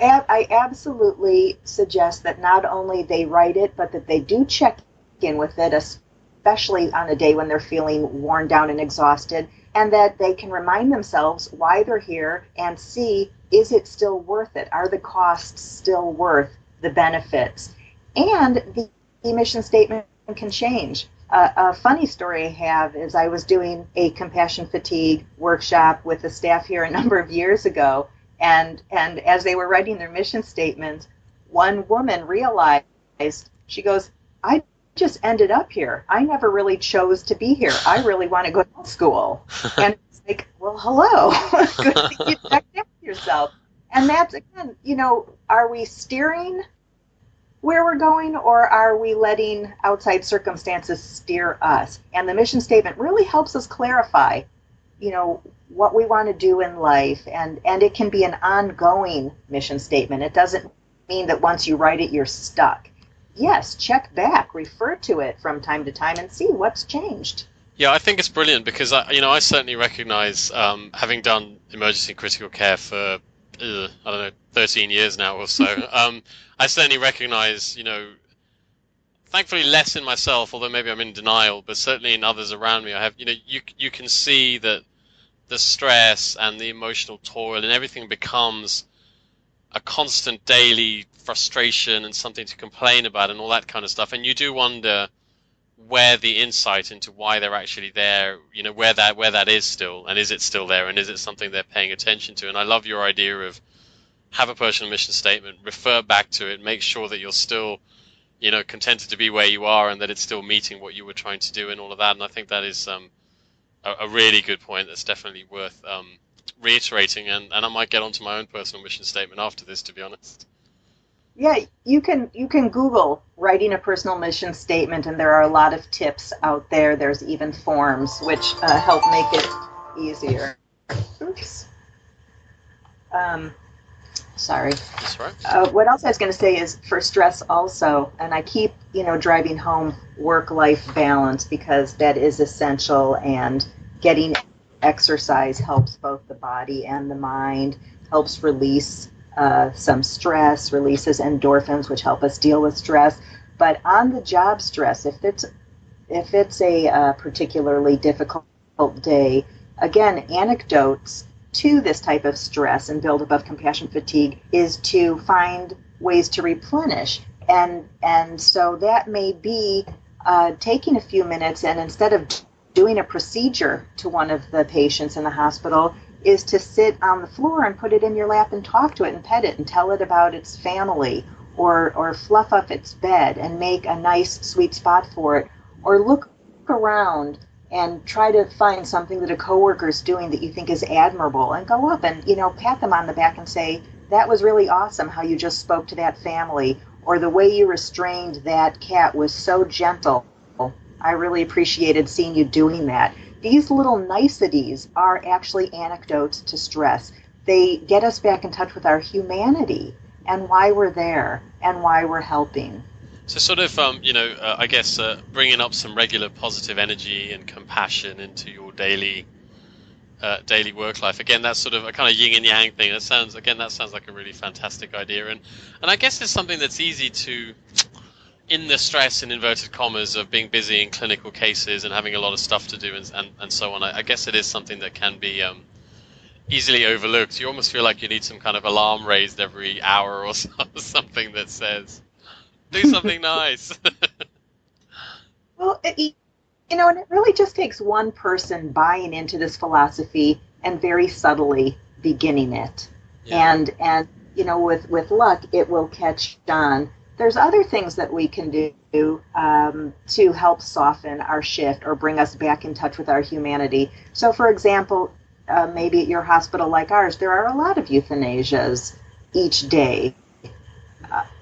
C: I absolutely suggest that not only they write it, but that they do check in with it, especially on a day when they're feeling worn down and exhausted, and that they can remind themselves why they're here and see is it still worth it? Are the costs still worth the benefits? And the, the mission statement can change. Uh, a funny story I have is I was doing a compassion fatigue workshop with the staff here a (laughs) number of years ago, and and as they were writing their mission statement, one woman realized she goes, "I just ended up here. I never really chose to be here. I really want to go to school." (laughs) and it's like, well, hello, (laughs) good thing you checked yourself. And that's again, you know, are we steering where we're going, or are we letting outside circumstances steer us? And the mission statement really helps us clarify, you know, what we want to do in life, and and it can be an ongoing mission statement. It doesn't mean that once you write it, you're stuck. Yes, check back, refer to it from time to time, and see what's changed.
B: Yeah, I think it's brilliant because I, you know, I certainly recognise um, having done emergency critical care for uh, I don't know, 13 years now or so. (laughs) um, I certainly recognize, you know, thankfully less in myself, although maybe I'm in denial, but certainly in others around me, I have, you know, you you can see that the stress and the emotional toil and everything becomes a constant daily frustration and something to complain about and all that kind of stuff. And you do wonder where the insight into why they're actually there, you know, where that where that is still, and is it still there, and is it something they're paying attention to? And I love your idea of have a personal mission statement, refer back to it, make sure that you're still, you know, contented to be where you are, and that it's still meeting what you were trying to do, and all of that. And I think that is um, a, a, really good point. That's definitely worth um, reiterating, and, and I might get onto my own personal mission statement after this, to be honest.
C: Yeah, you can you can Google writing a personal mission statement, and there are a lot of tips out there. There's even forms which uh, help make it easier. Oops. Um, sorry.
B: That's right.
C: Uh, what else I was going to say is for stress also, and I keep you know driving home work-life balance because that is essential, and getting exercise helps both the body and the mind, helps release uh, some stress, releases endorphins, which help us deal with stress. But on the job stress, if it's if it's a uh, particularly difficult day, again, anecdotes to this type of stress and buildup of compassion fatigue is to find ways to replenish. And and so that may be uh, taking a few minutes and instead of doing a procedure to one of the patients in the hospital, is to sit on the floor and put it in your lap and talk to it and pet it and tell it about its family or or fluff up its bed and make a nice sweet spot for it. Or look around and try to find something that a coworker is doing that you think is admirable and go up and you know pat them on the back and say that was really awesome how you just spoke to that family or the way you restrained that cat was so gentle. I really appreciated seeing you doing that these little niceties are actually anecdotes to stress. They get us back in touch with our humanity and why we're there and why we're helping.
B: So, sort of, um, you know, uh, I guess uh, bringing up some regular positive energy and compassion into your daily uh, daily work life. Again, that's sort of a kind of yin and yang thing. That sounds, again, that sounds like a really fantastic idea, and and I guess it's something that's easy to, in the stress in inverted commas of being busy in clinical cases and having a lot of stuff to do and and, and so on. I, I guess it is something that can be. Um, easily overlooked. You almost feel like you need some kind of alarm raised every hour or (laughs) so, something that says, "Do something (laughs) nice." (laughs)
C: well, it, you know, and it really just takes one person buying into this philosophy and very subtly beginning it. Yeah. And and you know, with with luck, it will catch on. There's other things that we can do um, to help soften our shift or bring us back in touch with our humanity. So, for example, uh, maybe at your hospital like ours, there are a lot of euthanasias each day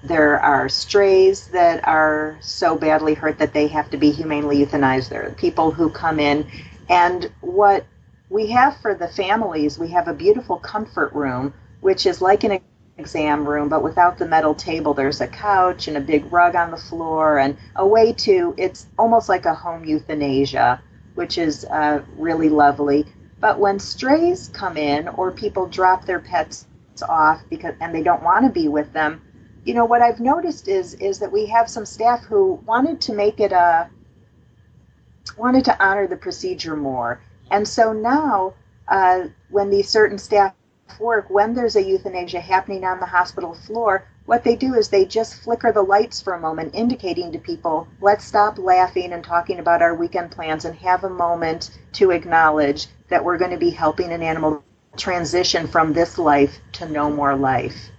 C: there are strays that are so badly hurt that they have to be humanely euthanized. There are people who come in, and what we have for the families, we have a beautiful comfort room, which is like an exam room, but without the metal table. There's a couch and a big rug on the floor, and a way to, it's almost like a home euthanasia, which is uh, really lovely. But when strays come in or people drop their pets off because and they don't want to be with them, you know what I've noticed is is that we have some staff who wanted to make it a wanted to honor the procedure more, and so now uh, when these certain staff work, when there's a euthanasia happening on the hospital floor, what they do is they just flicker the lights for a moment, indicating to people, let's stop laughing and talking about our weekend plans and have a moment to acknowledge that we're going to be helping an animal transition from this life to no more life.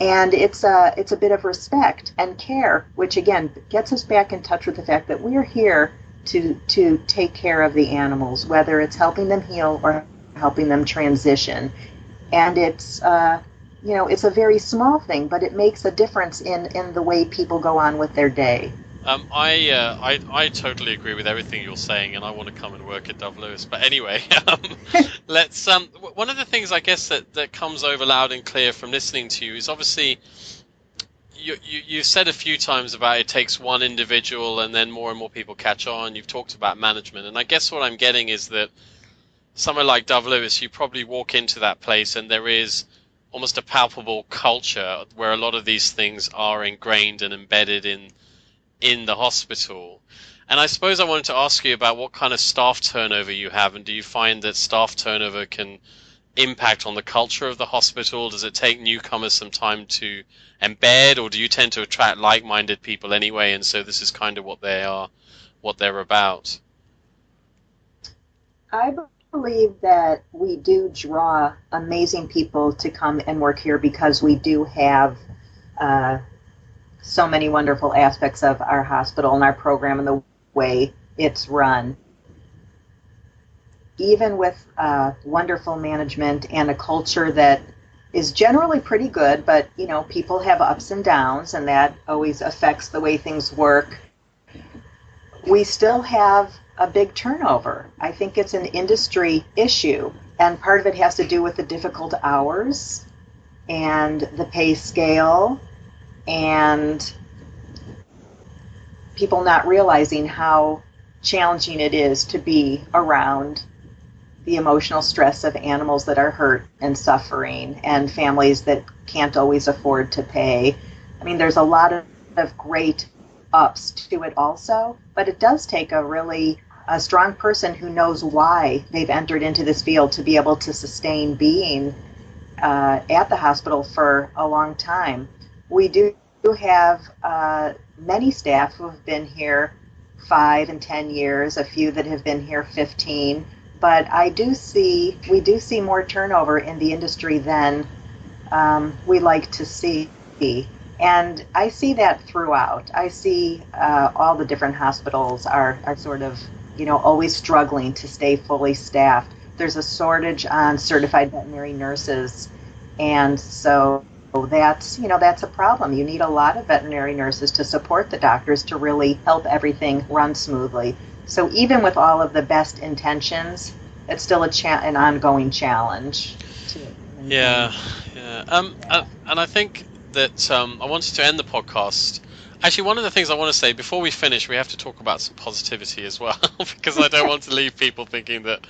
C: And it's a it's a bit of respect and care, which again gets us back in touch with the fact that we're here to to take care of the animals, whether it's helping them heal or helping them transition, and it's. Uh, you know, it's a very small thing, but it makes a difference in, in the way people go on with their day.
B: Um, I, uh, I I totally agree with everything you're saying, and I want to come and work at Dove Lewis. But anyway, (laughs) um, (laughs) let's. Um, one of the things I guess that, that comes over loud and clear from listening to you is obviously you, you you've said a few times about it takes one individual, and then more and more people catch on. You've talked about management, and I guess what I'm getting is that somewhere like Lewis, you probably walk into that place, and there is almost a palpable culture where a lot of these things are ingrained and embedded in in the hospital. And I suppose I wanted to ask you about what kind of staff turnover you have, and do you find that staff turnover can impact on the culture of the hospital? Does it take newcomers some time to embed, or do you tend to attract like-minded people anyway, and so this is kind of what they are, what they're about?
C: I believe that we do draw amazing people to come and work here because we do have uh, so many wonderful aspects of our hospital and our program and the way it's run. Even with uh, wonderful management and a culture that is generally pretty good, but you know, people have ups and downs, and that always affects the way things work. We still have a big turnover. I think it's an industry issue, and part of it has to do with the difficult hours and the pay scale and people not realizing how challenging it is to be around the emotional stress of animals that are hurt and suffering and families that can't always afford to pay. I mean, there's a lot of, of great ups to it also, but it does take a really a strong person who knows why they've entered into this field to be able to sustain being uh, at the hospital for a long time we do have uh, many staff who have been here five and ten years, a few that have been here 15. But I do see, we do see more turnover in the industry than um, we like to see. And I see that throughout. I see uh, all the different hospitals are, are sort of, you know, always struggling to stay fully staffed. There's a shortage on certified veterinary nurses. And so that's you know that's a problem. You need a lot of veterinary nurses to support the doctors to really help everything run smoothly. So even with all of the best intentions, it's still a cha- an ongoing challenge.
B: yeah, yeah. Um, and I think that um, I wanted to end the podcast Actually, one of the things I want to say before we finish, we have to talk about some positivity as well, (laughs) because I don't want to leave people thinking that,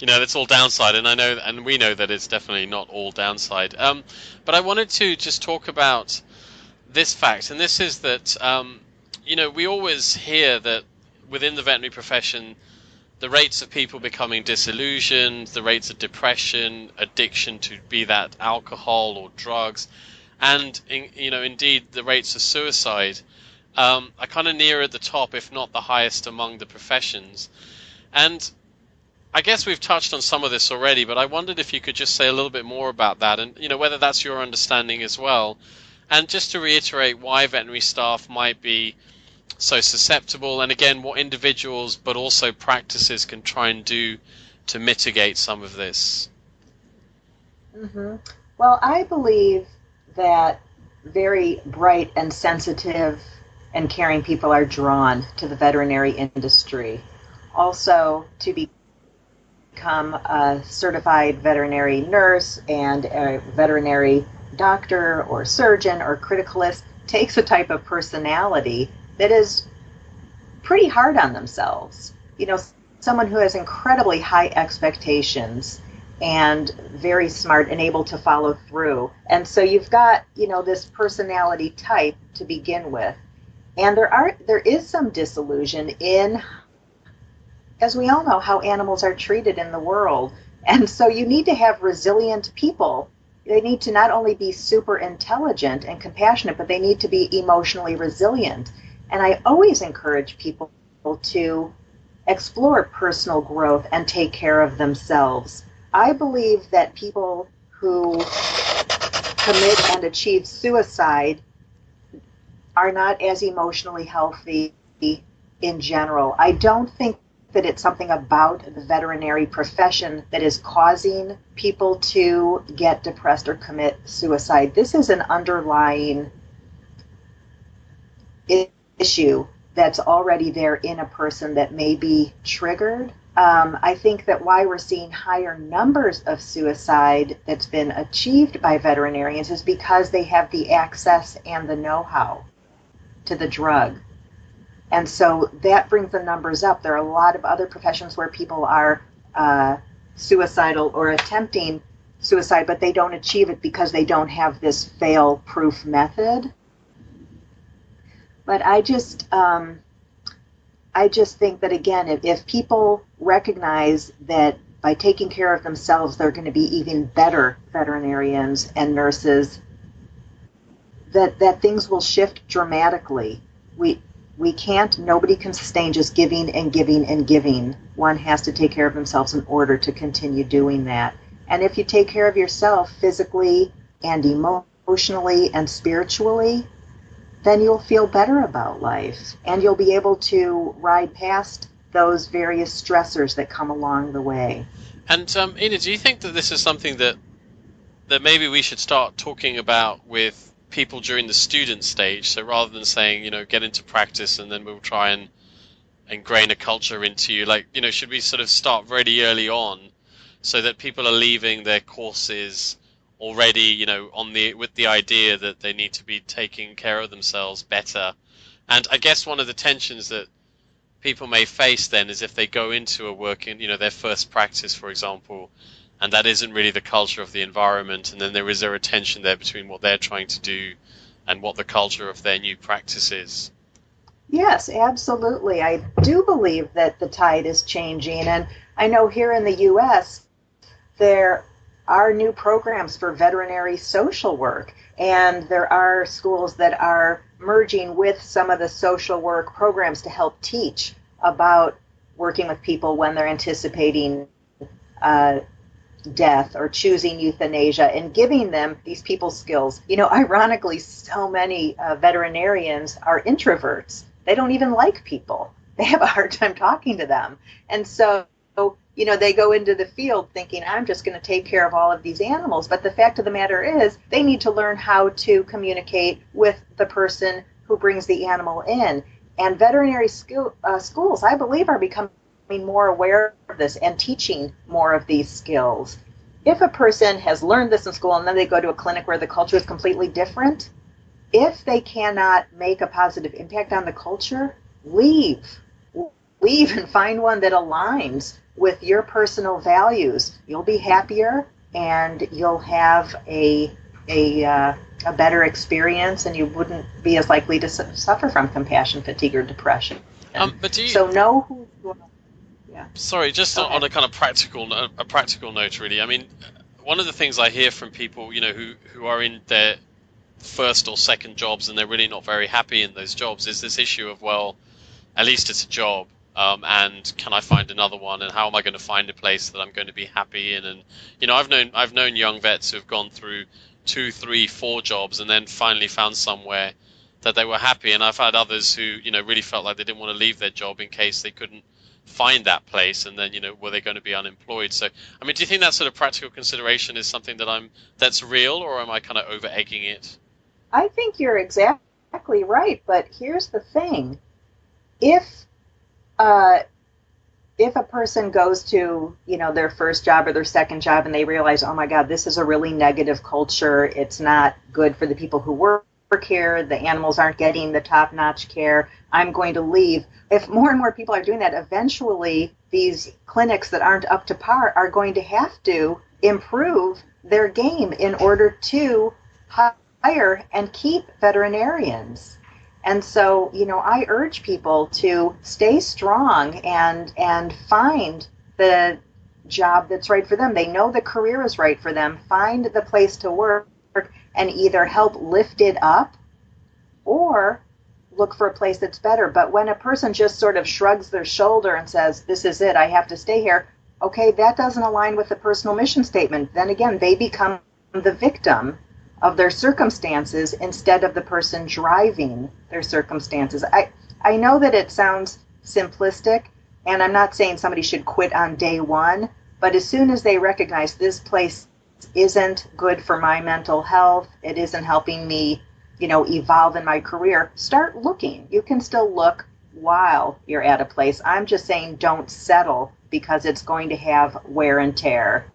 B: you know, it's all downside, and I know, and we know that it's definitely not all downside. Um, but I wanted to just talk about this fact, and this is that, um, you know, we always hear that within the veterinary profession, the rates of people becoming disillusioned, the rates of depression, addiction to be that alcohol or drugs, and in, you know, indeed, the rates of suicide um, are kind of near at the top, if not the highest among the professions. And I guess we've touched on some of this already, but I wondered if you could just say a little bit more about that, and you know whether that's your understanding as well, and just to reiterate why veterinary staff might be so susceptible, and again what individuals but also practices can try and do to mitigate some of this.
C: Mm-hmm. Well, I believe that very bright and sensitive and caring people are drawn to the veterinary industry. Also, to become a certified veterinary nurse and a veterinary doctor or surgeon or criticalist takes a type of personality that is pretty hard on themselves. You know, someone who has incredibly high expectations and very smart and able to follow through. And so you've got, you know, this personality type to begin with. And there are there is some disillusion in as we all know how animals are treated in the world. And so you need to have resilient people. They need to not only be super intelligent and compassionate, but they need to be emotionally resilient. And I always encourage people to explore personal growth and take care of themselves I believe that people who commit and achieve suicide are not as emotionally healthy in general. I don't think that it's something about the veterinary profession that is causing people to get depressed or commit suicide. This is an underlying issue that's already there in a person that may be triggered um, I think that why we're seeing higher numbers of suicide that's been achieved by veterinarians is because they have the access and the know how to the drug. And so that brings the numbers up. There are a lot of other professions where people are uh, suicidal or attempting suicide, but they don't achieve it because they don't have this fail proof method. But I just, um, I just think that again, if, if people recognize that by taking care of themselves, they're going to be even better veterinarians and nurses, that, that things will shift dramatically. We, we can't, nobody can sustain just giving and giving and giving. One has to take care of themselves in order to continue doing that. And if you take care of yourself physically and emotionally and spiritually, then you'll feel better about life and you'll be able to ride past those various stressors that come along the way.
B: And um, Enid, do you think that this is something that that maybe we should start talking about with people during the student stage? So rather than saying, you know, get into practice and then we'll try and ingrain a culture into you, like, you know, should we sort of start really early on so that people are leaving their courses already, you know, on the with the idea that they need to be taking care of themselves better. And I guess one of the tensions that people may face then is if they go into a working, you know, their first practice, for example, and that isn't really the culture of the environment, and then there is a tension there between what they're trying to do and what the culture of their new practice is.
C: Yes, absolutely. I do believe that the tide is changing, and I know here in the U.S. there are new programs for veterinary social work, and there are schools that are merging with some of the social work programs to help teach about working with people when they're anticipating uh, death or choosing euthanasia and giving them these people skills. You know, ironically, so many uh, veterinarians are introverts. They don't even like people. They have a hard time talking to them. And so you know, they go into the field thinking, I'm just going to take care of all of these animals. But the fact of the matter is, they need to learn how to communicate with the person who brings the animal in. And veterinary school, uh, schools, I believe, are becoming more aware of this and teaching more of these skills. If a person has learned this in school and then they go to a clinic where the culture is completely different, if they cannot make a positive impact on the culture, leave. Leave even (laughs) find one that aligns with your personal values. You'll be happier and you'll have a a uh, a better experience, and you wouldn't be as likely to su- suffer from compassion fatigue or depression.
B: Um, but do you,
C: so know who.
B: Yeah. Sorry, just on, on a kind of practical a practical note, really. I mean, one of the things I hear from people, you know, who who are in their first or second jobs and they're really not very happy in those jobs is this issue of well, at least it's a job. Um, and can I find another one? And how am I going to find a place that I'm going to be happy in? And you know, I've known I've known young vets who have gone through two, three, four jobs and then finally found somewhere that they were happy. And I've had others who, you know, really felt like they didn't want to leave their job in case they couldn't find that place and then you know were they going to be unemployed so i mean do you think that sort of practical consideration is something that i'm that's real or am i kind of over egging it
C: i think you're exactly right but here's the thing if uh, if a person goes to you know their first job or their second job and they realize oh my god this is a really negative culture. It's not good for the people who work here. The animals aren't getting the top notch care. I'm going to leave. If more and more people are doing that eventually these clinics that aren't up to par are going to have to improve their game in order to hire and keep veterinarians and so, you know, I urge people to stay strong and and find the job that's right for them. They know the career is right for them. Find the place to work and either help lift it up or look for a place that's better. But when a person just sort of shrugs their shoulder and says, "This is it. I have to stay here." Okay, that doesn't align with the personal mission statement. Then again, they become the victim of their circumstances instead of the person driving their circumstances. I, I know that it sounds simplistic, and I'm not saying somebody should quit on day one, but as soon as they recognize this place isn't good for my mental health, it isn't helping me, you know, evolve in my career, start looking. You can still look while you're at a place. I'm just saying don't settle because it's going to have wear and tear.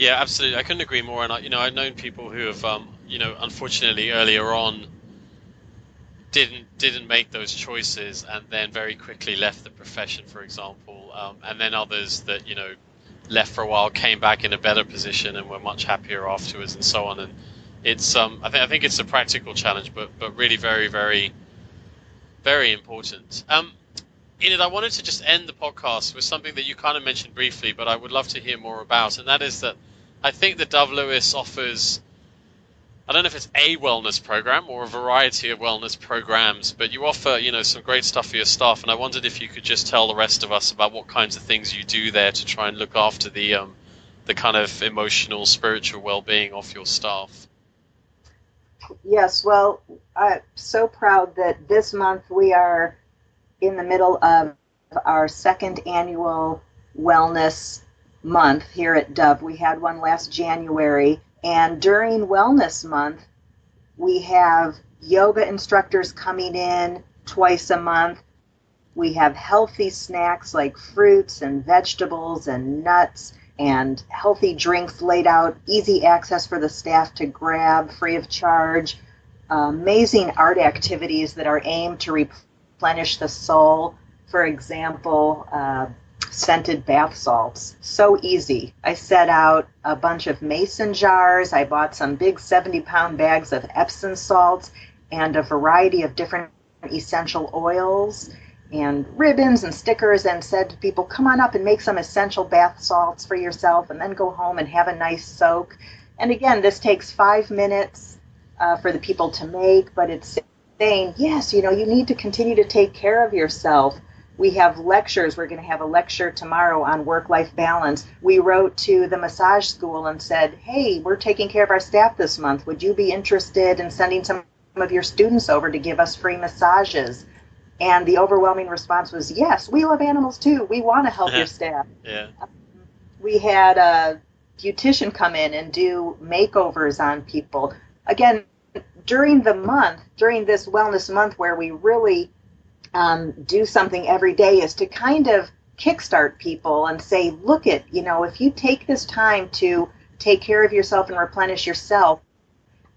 B: Yeah, absolutely. I couldn't agree more. And I, you know, I've known people who have, um, you know, unfortunately earlier on didn't didn't make those choices and then very quickly left the profession, for example, um, and then others that you know left for a while, came back in a better position and were much happier afterwards, and so on. And it's um, I think I think it's a practical challenge, but but really very very very important. Um, Enid, I wanted to just end the podcast with something that you kind of mentioned briefly, but I would love to hear more about, and that is that I think that Dove Lewis offers. I don't know if it's a wellness program or a variety of wellness programs, but you offer, you know, some great stuff for your staff. And I wondered if you could just tell the rest of us about what kinds of things you do there to try and look after the, um, the kind of emotional, spiritual well-being of your staff.
C: Yes, well, I'm so proud that this month we are in the middle of our second annual wellness month here at Dove. We had one last January, and during Wellness Month, we have yoga instructors coming in twice a month. We have healthy snacks like fruits and vegetables and nuts and healthy drinks laid out, easy access for the staff to grab free of charge. amazing art activities that are aimed to replenish the soul. For example, uh, scented bath salts. So easy. I set out a bunch of mason jars. I bought some big 70 pound bags of Epsom salts and a variety of different essential oils and ribbons and stickers and said to people, come on up and make some essential bath salts for yourself and then go home and have a nice soak. And again, this takes five minutes uh, for the people to make, but it's saying, yes, you know, you need to continue to take care of yourself we have lectures. We're going to have a lecture tomorrow on work life balance. We wrote to the massage school and said, hey, we're taking care of our staff this month. Would you be interested in sending some of your students over to give us free massages? And the overwhelming response was, yes, we love animals too. We want to help your (laughs) staff.
B: Yeah.
C: We had a beautician come in and do makeovers on people. Again, during the month, during this wellness month where we really um, do something every day is to kind of kickstart people and say, look at, you know, if you take this time to take care of yourself and replenish yourself,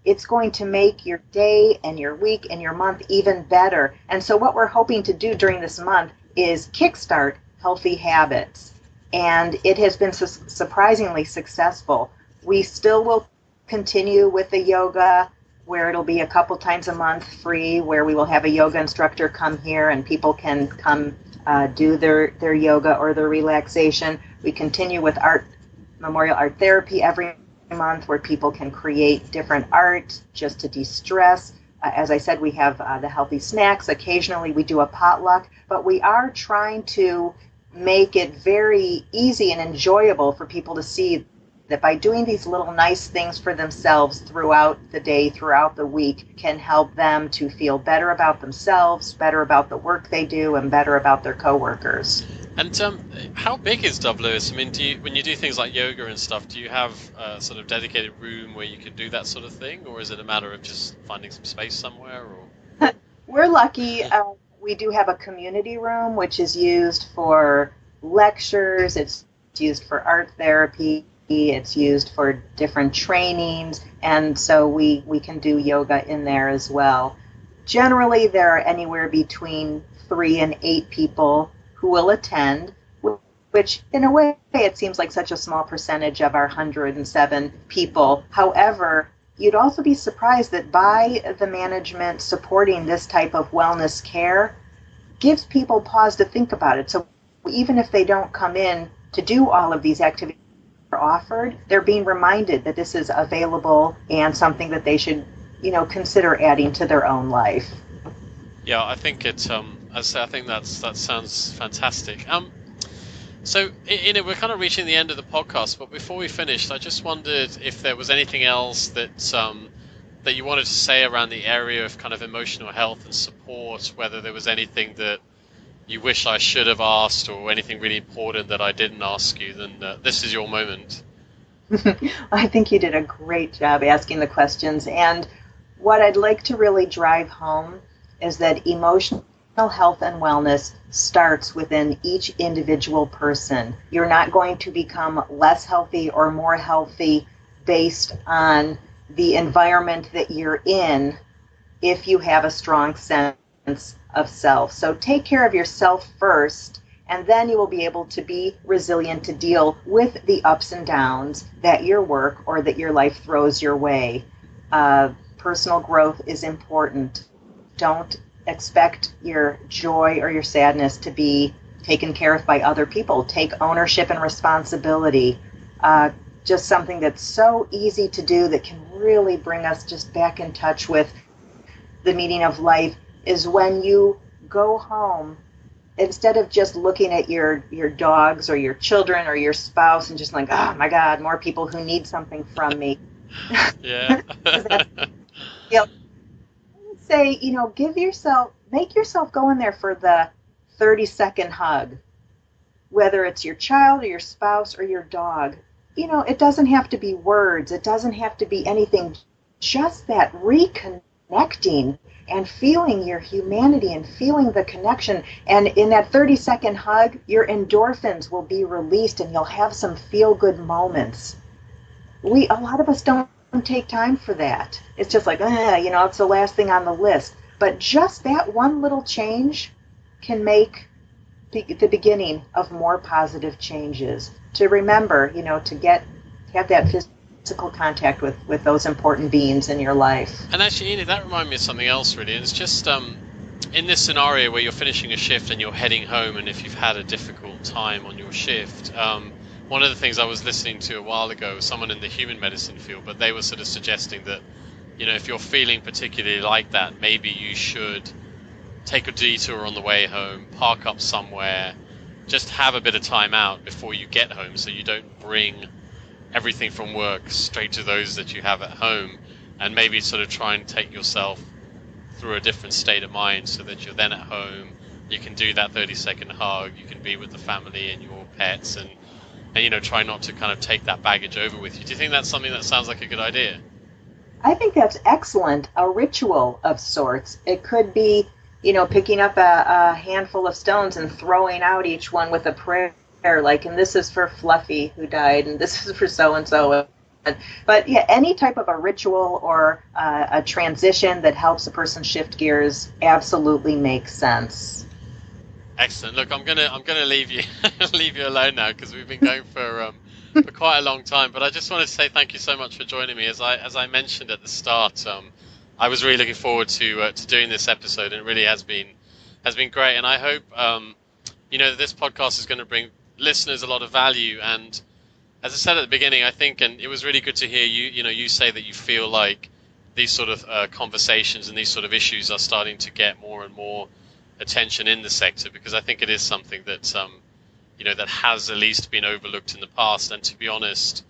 C: it's going to make your day and your week and your month even better. And so, what we're hoping to do during this month is kickstart healthy habits. And it has been su- surprisingly successful. We still will continue with the yoga where it'll be a couple times a month free, where we will have a yoga instructor come here and people can come uh, do their, their yoga or their relaxation. We continue with art, memorial art therapy every month where people can create different art just to de-stress. Uh, as I said, we have uh, the healthy snacks. Occasionally we do a potluck, but we are trying to make it very easy and enjoyable for people to see that by doing these little nice things for themselves throughout the day, throughout the week, can help them to feel better about themselves, better about the work they do, and better about their coworkers.
B: And um, how big is Dove Lewis? I mean, do you, when you do things like yoga and stuff, do you have a sort of dedicated room where you can do that sort of thing, or is it a matter of just finding some space somewhere? Or (laughs)
C: we're lucky. Uh, we do have a community room, which is used for lectures. It's used for art therapy. It's used for different trainings, and so we we can do yoga in there as well. Generally, there are anywhere between three and eight people who will attend, which in a way it seems like such a small percentage of our 107 people. However, you'd also be surprised that by the management supporting this type of wellness care gives people pause to think about it. So even if they don't come in to do all of these activities offered, they're being reminded that this is available and something that they should, you know, consider adding to their own life.
B: Yeah, I think it um I say I think that's that sounds fantastic. Um, so you know we're kind of reaching the end of the podcast, but before we finished, I just wondered if there was anything else that um, that you wanted to say around the area of kind of emotional health and support. Whether there was anything that you wish I should have asked, or anything really important that I didn't ask you, then uh, this is your moment. (laughs)
C: I think you did a great job asking the questions, and what I'd like to really drive home is that emotional health and wellness starts within each individual person. You're not going to become less healthy or more healthy based on the environment that you're in if you have a strong sense of self. So take care of yourself first, and then you will be able to be resilient to deal with the ups and downs that your work or that your life throws your way. Uh, personal growth is important. Don't expect your joy or your sadness to be taken care of by other people. Take ownership and responsibility. Uh, just something that's so easy to do that can really bring us just back in touch with the meaning of life is when you go home instead of just looking at your your dogs or your children or your spouse and just like oh my god more people who need something from me.
B: Yeah. (laughs) (laughs)
C: You know, say, you know, give yourself, make yourself go in there for the 30 second hug, whether it's your child or your spouse or your dog. You know, it doesn't have to be words, it doesn't have to be anything, just that reconnecting and feeling your humanity and feeling the connection. And in that 30 second hug, your endorphins will be released and you'll have some feel good moments. We, a lot of us don't take time for that. It's just like, ah, you know, it's the last thing on the list. But just that one little change can make the beginning of more positive changes. To remember, you know, to get have that physical contact with with those important beings in your life.
B: And actually, Enid, that reminded me of something else. Really, it's just um, in this scenario where you're finishing a shift and you're heading home, and if you've had a difficult time on your shift. Um, one of the things I was listening to a while ago, was someone in the human medicine field, but they were sort of suggesting that, you know, if you're feeling particularly like that, maybe you should take a detour on the way home, park up somewhere, just have a bit of time out before you get home so you don't bring everything from work straight to those that you have at home and maybe sort of try and take yourself through a different state of mind so that you're then at home you can do that 30 second hug you can be with the family and your pets and and you know try not to kind of take that baggage over with you. Do you think that's something that sounds like a good idea?
C: I think that's excellent. A ritual of sorts. It could be, you know, picking up a, a handful of stones and throwing out each one with a prayer, like, and this is for Fluffy who died, and this (laughs) is for so and so, But yeah, any type of a ritual or uh, a transition that helps a person shift gears absolutely makes sense.
B: Excellent. Look, I'm gonna I'm gonna leave you (laughs) leave you alone now because we've been going for um, for quite a long time. But I just wanted to say thank you so much for joining me. As I as I mentioned at the start, um, I was really looking forward to uh, to doing this episode, and it really has been has been great. And I hope um, you know this podcast is going to bring listeners a lot of value. And as I said at the beginning, I think, and it was really good to hear you you know you say that you feel like these sort of uh, conversations and these sort of issues are starting to get more and more attention in the sector because I think it is something that um, you know that has at least been overlooked in the past. And to be honest,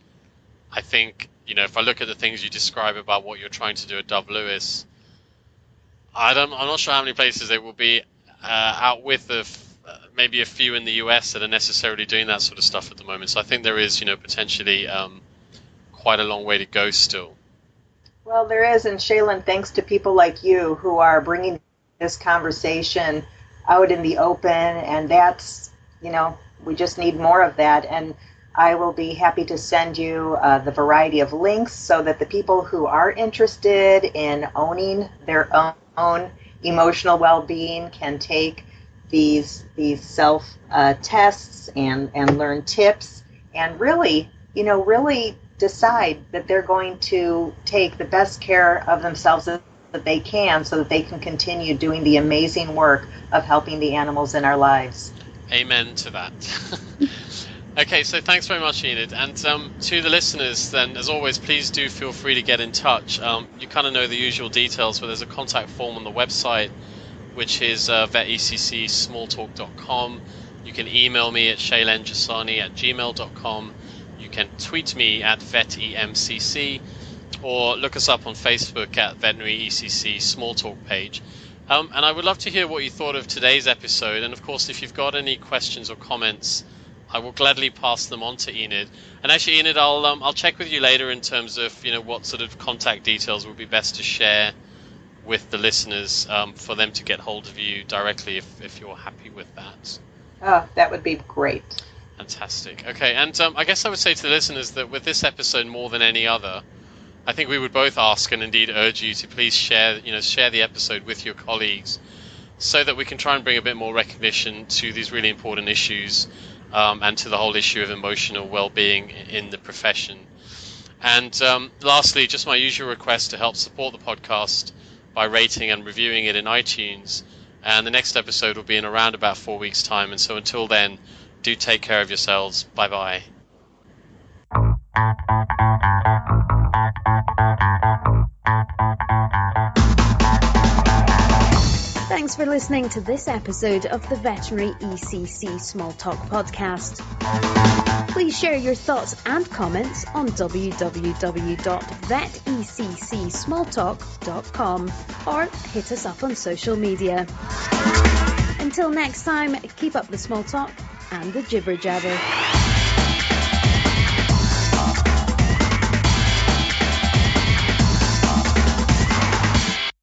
B: I think you know if I look at the things you describe about what you're trying to do at Dove Lewis, I don't, I'm not sure how many places there will be uh, out with the maybe a few in the US that are necessarily doing that sort of stuff at the moment. So I think there is you know potentially um, quite a long way to go still.
C: Well, there is, and Shailen, thanks to people like you who are bringing this conversation out in the open, and that's, you know, we just need more of that. And I will be happy to send you uh, the variety of links so that the people who are interested in owning their own, own emotional well-being can take these these self uh, tests and and learn tips and really, you know, really decide that they're going to take the best care of themselves that they can so that they can continue doing the amazing work of helping the animals in our lives.
B: Amen to that. (laughs) okay, so thanks very much, Enid. And um, to the listeners, then, as always, please do feel free to get in touch. Um, you kind of know the usual details, but there's a contact form on the website, which is uh, veteccsmalltalk.com. You can email me at shailenjasani at gmail.com. You can tweet me at vetemcc or look us up on Facebook at Veterinary ECC Small Talk page. Um, and I would love to hear what you thought of today's episode. And of course, if you've got any questions or comments, I will gladly pass them on to Enid. And actually, Enid, I'll um, I'll check with you later in terms of you know what sort of contact details would be best to share with the listeners um, for them to get hold of you directly if, if you're happy with that.
C: Oh, that would be great.
B: Fantastic. Okay, and um, I guess I would say to the listeners that with this episode more than any other, I think we would both ask and indeed urge you to please share, you know, share the episode with your colleagues, so that we can try and bring a bit more recognition to these really important issues, um, and to the whole issue of emotional well-being in the profession. And um, lastly, just my usual request to help support the podcast by rating and reviewing it in iTunes. And the next episode will be in around about four weeks' time. And so until then, do take care of yourselves. Bye bye.
A: Thanks for listening to this episode of the Veterinary ECC Small Talk podcast. Please share your thoughts and comments on www.veteccsmalltalk.com or hit us up on social media. Until next time, keep up the small talk and the jibber jabber.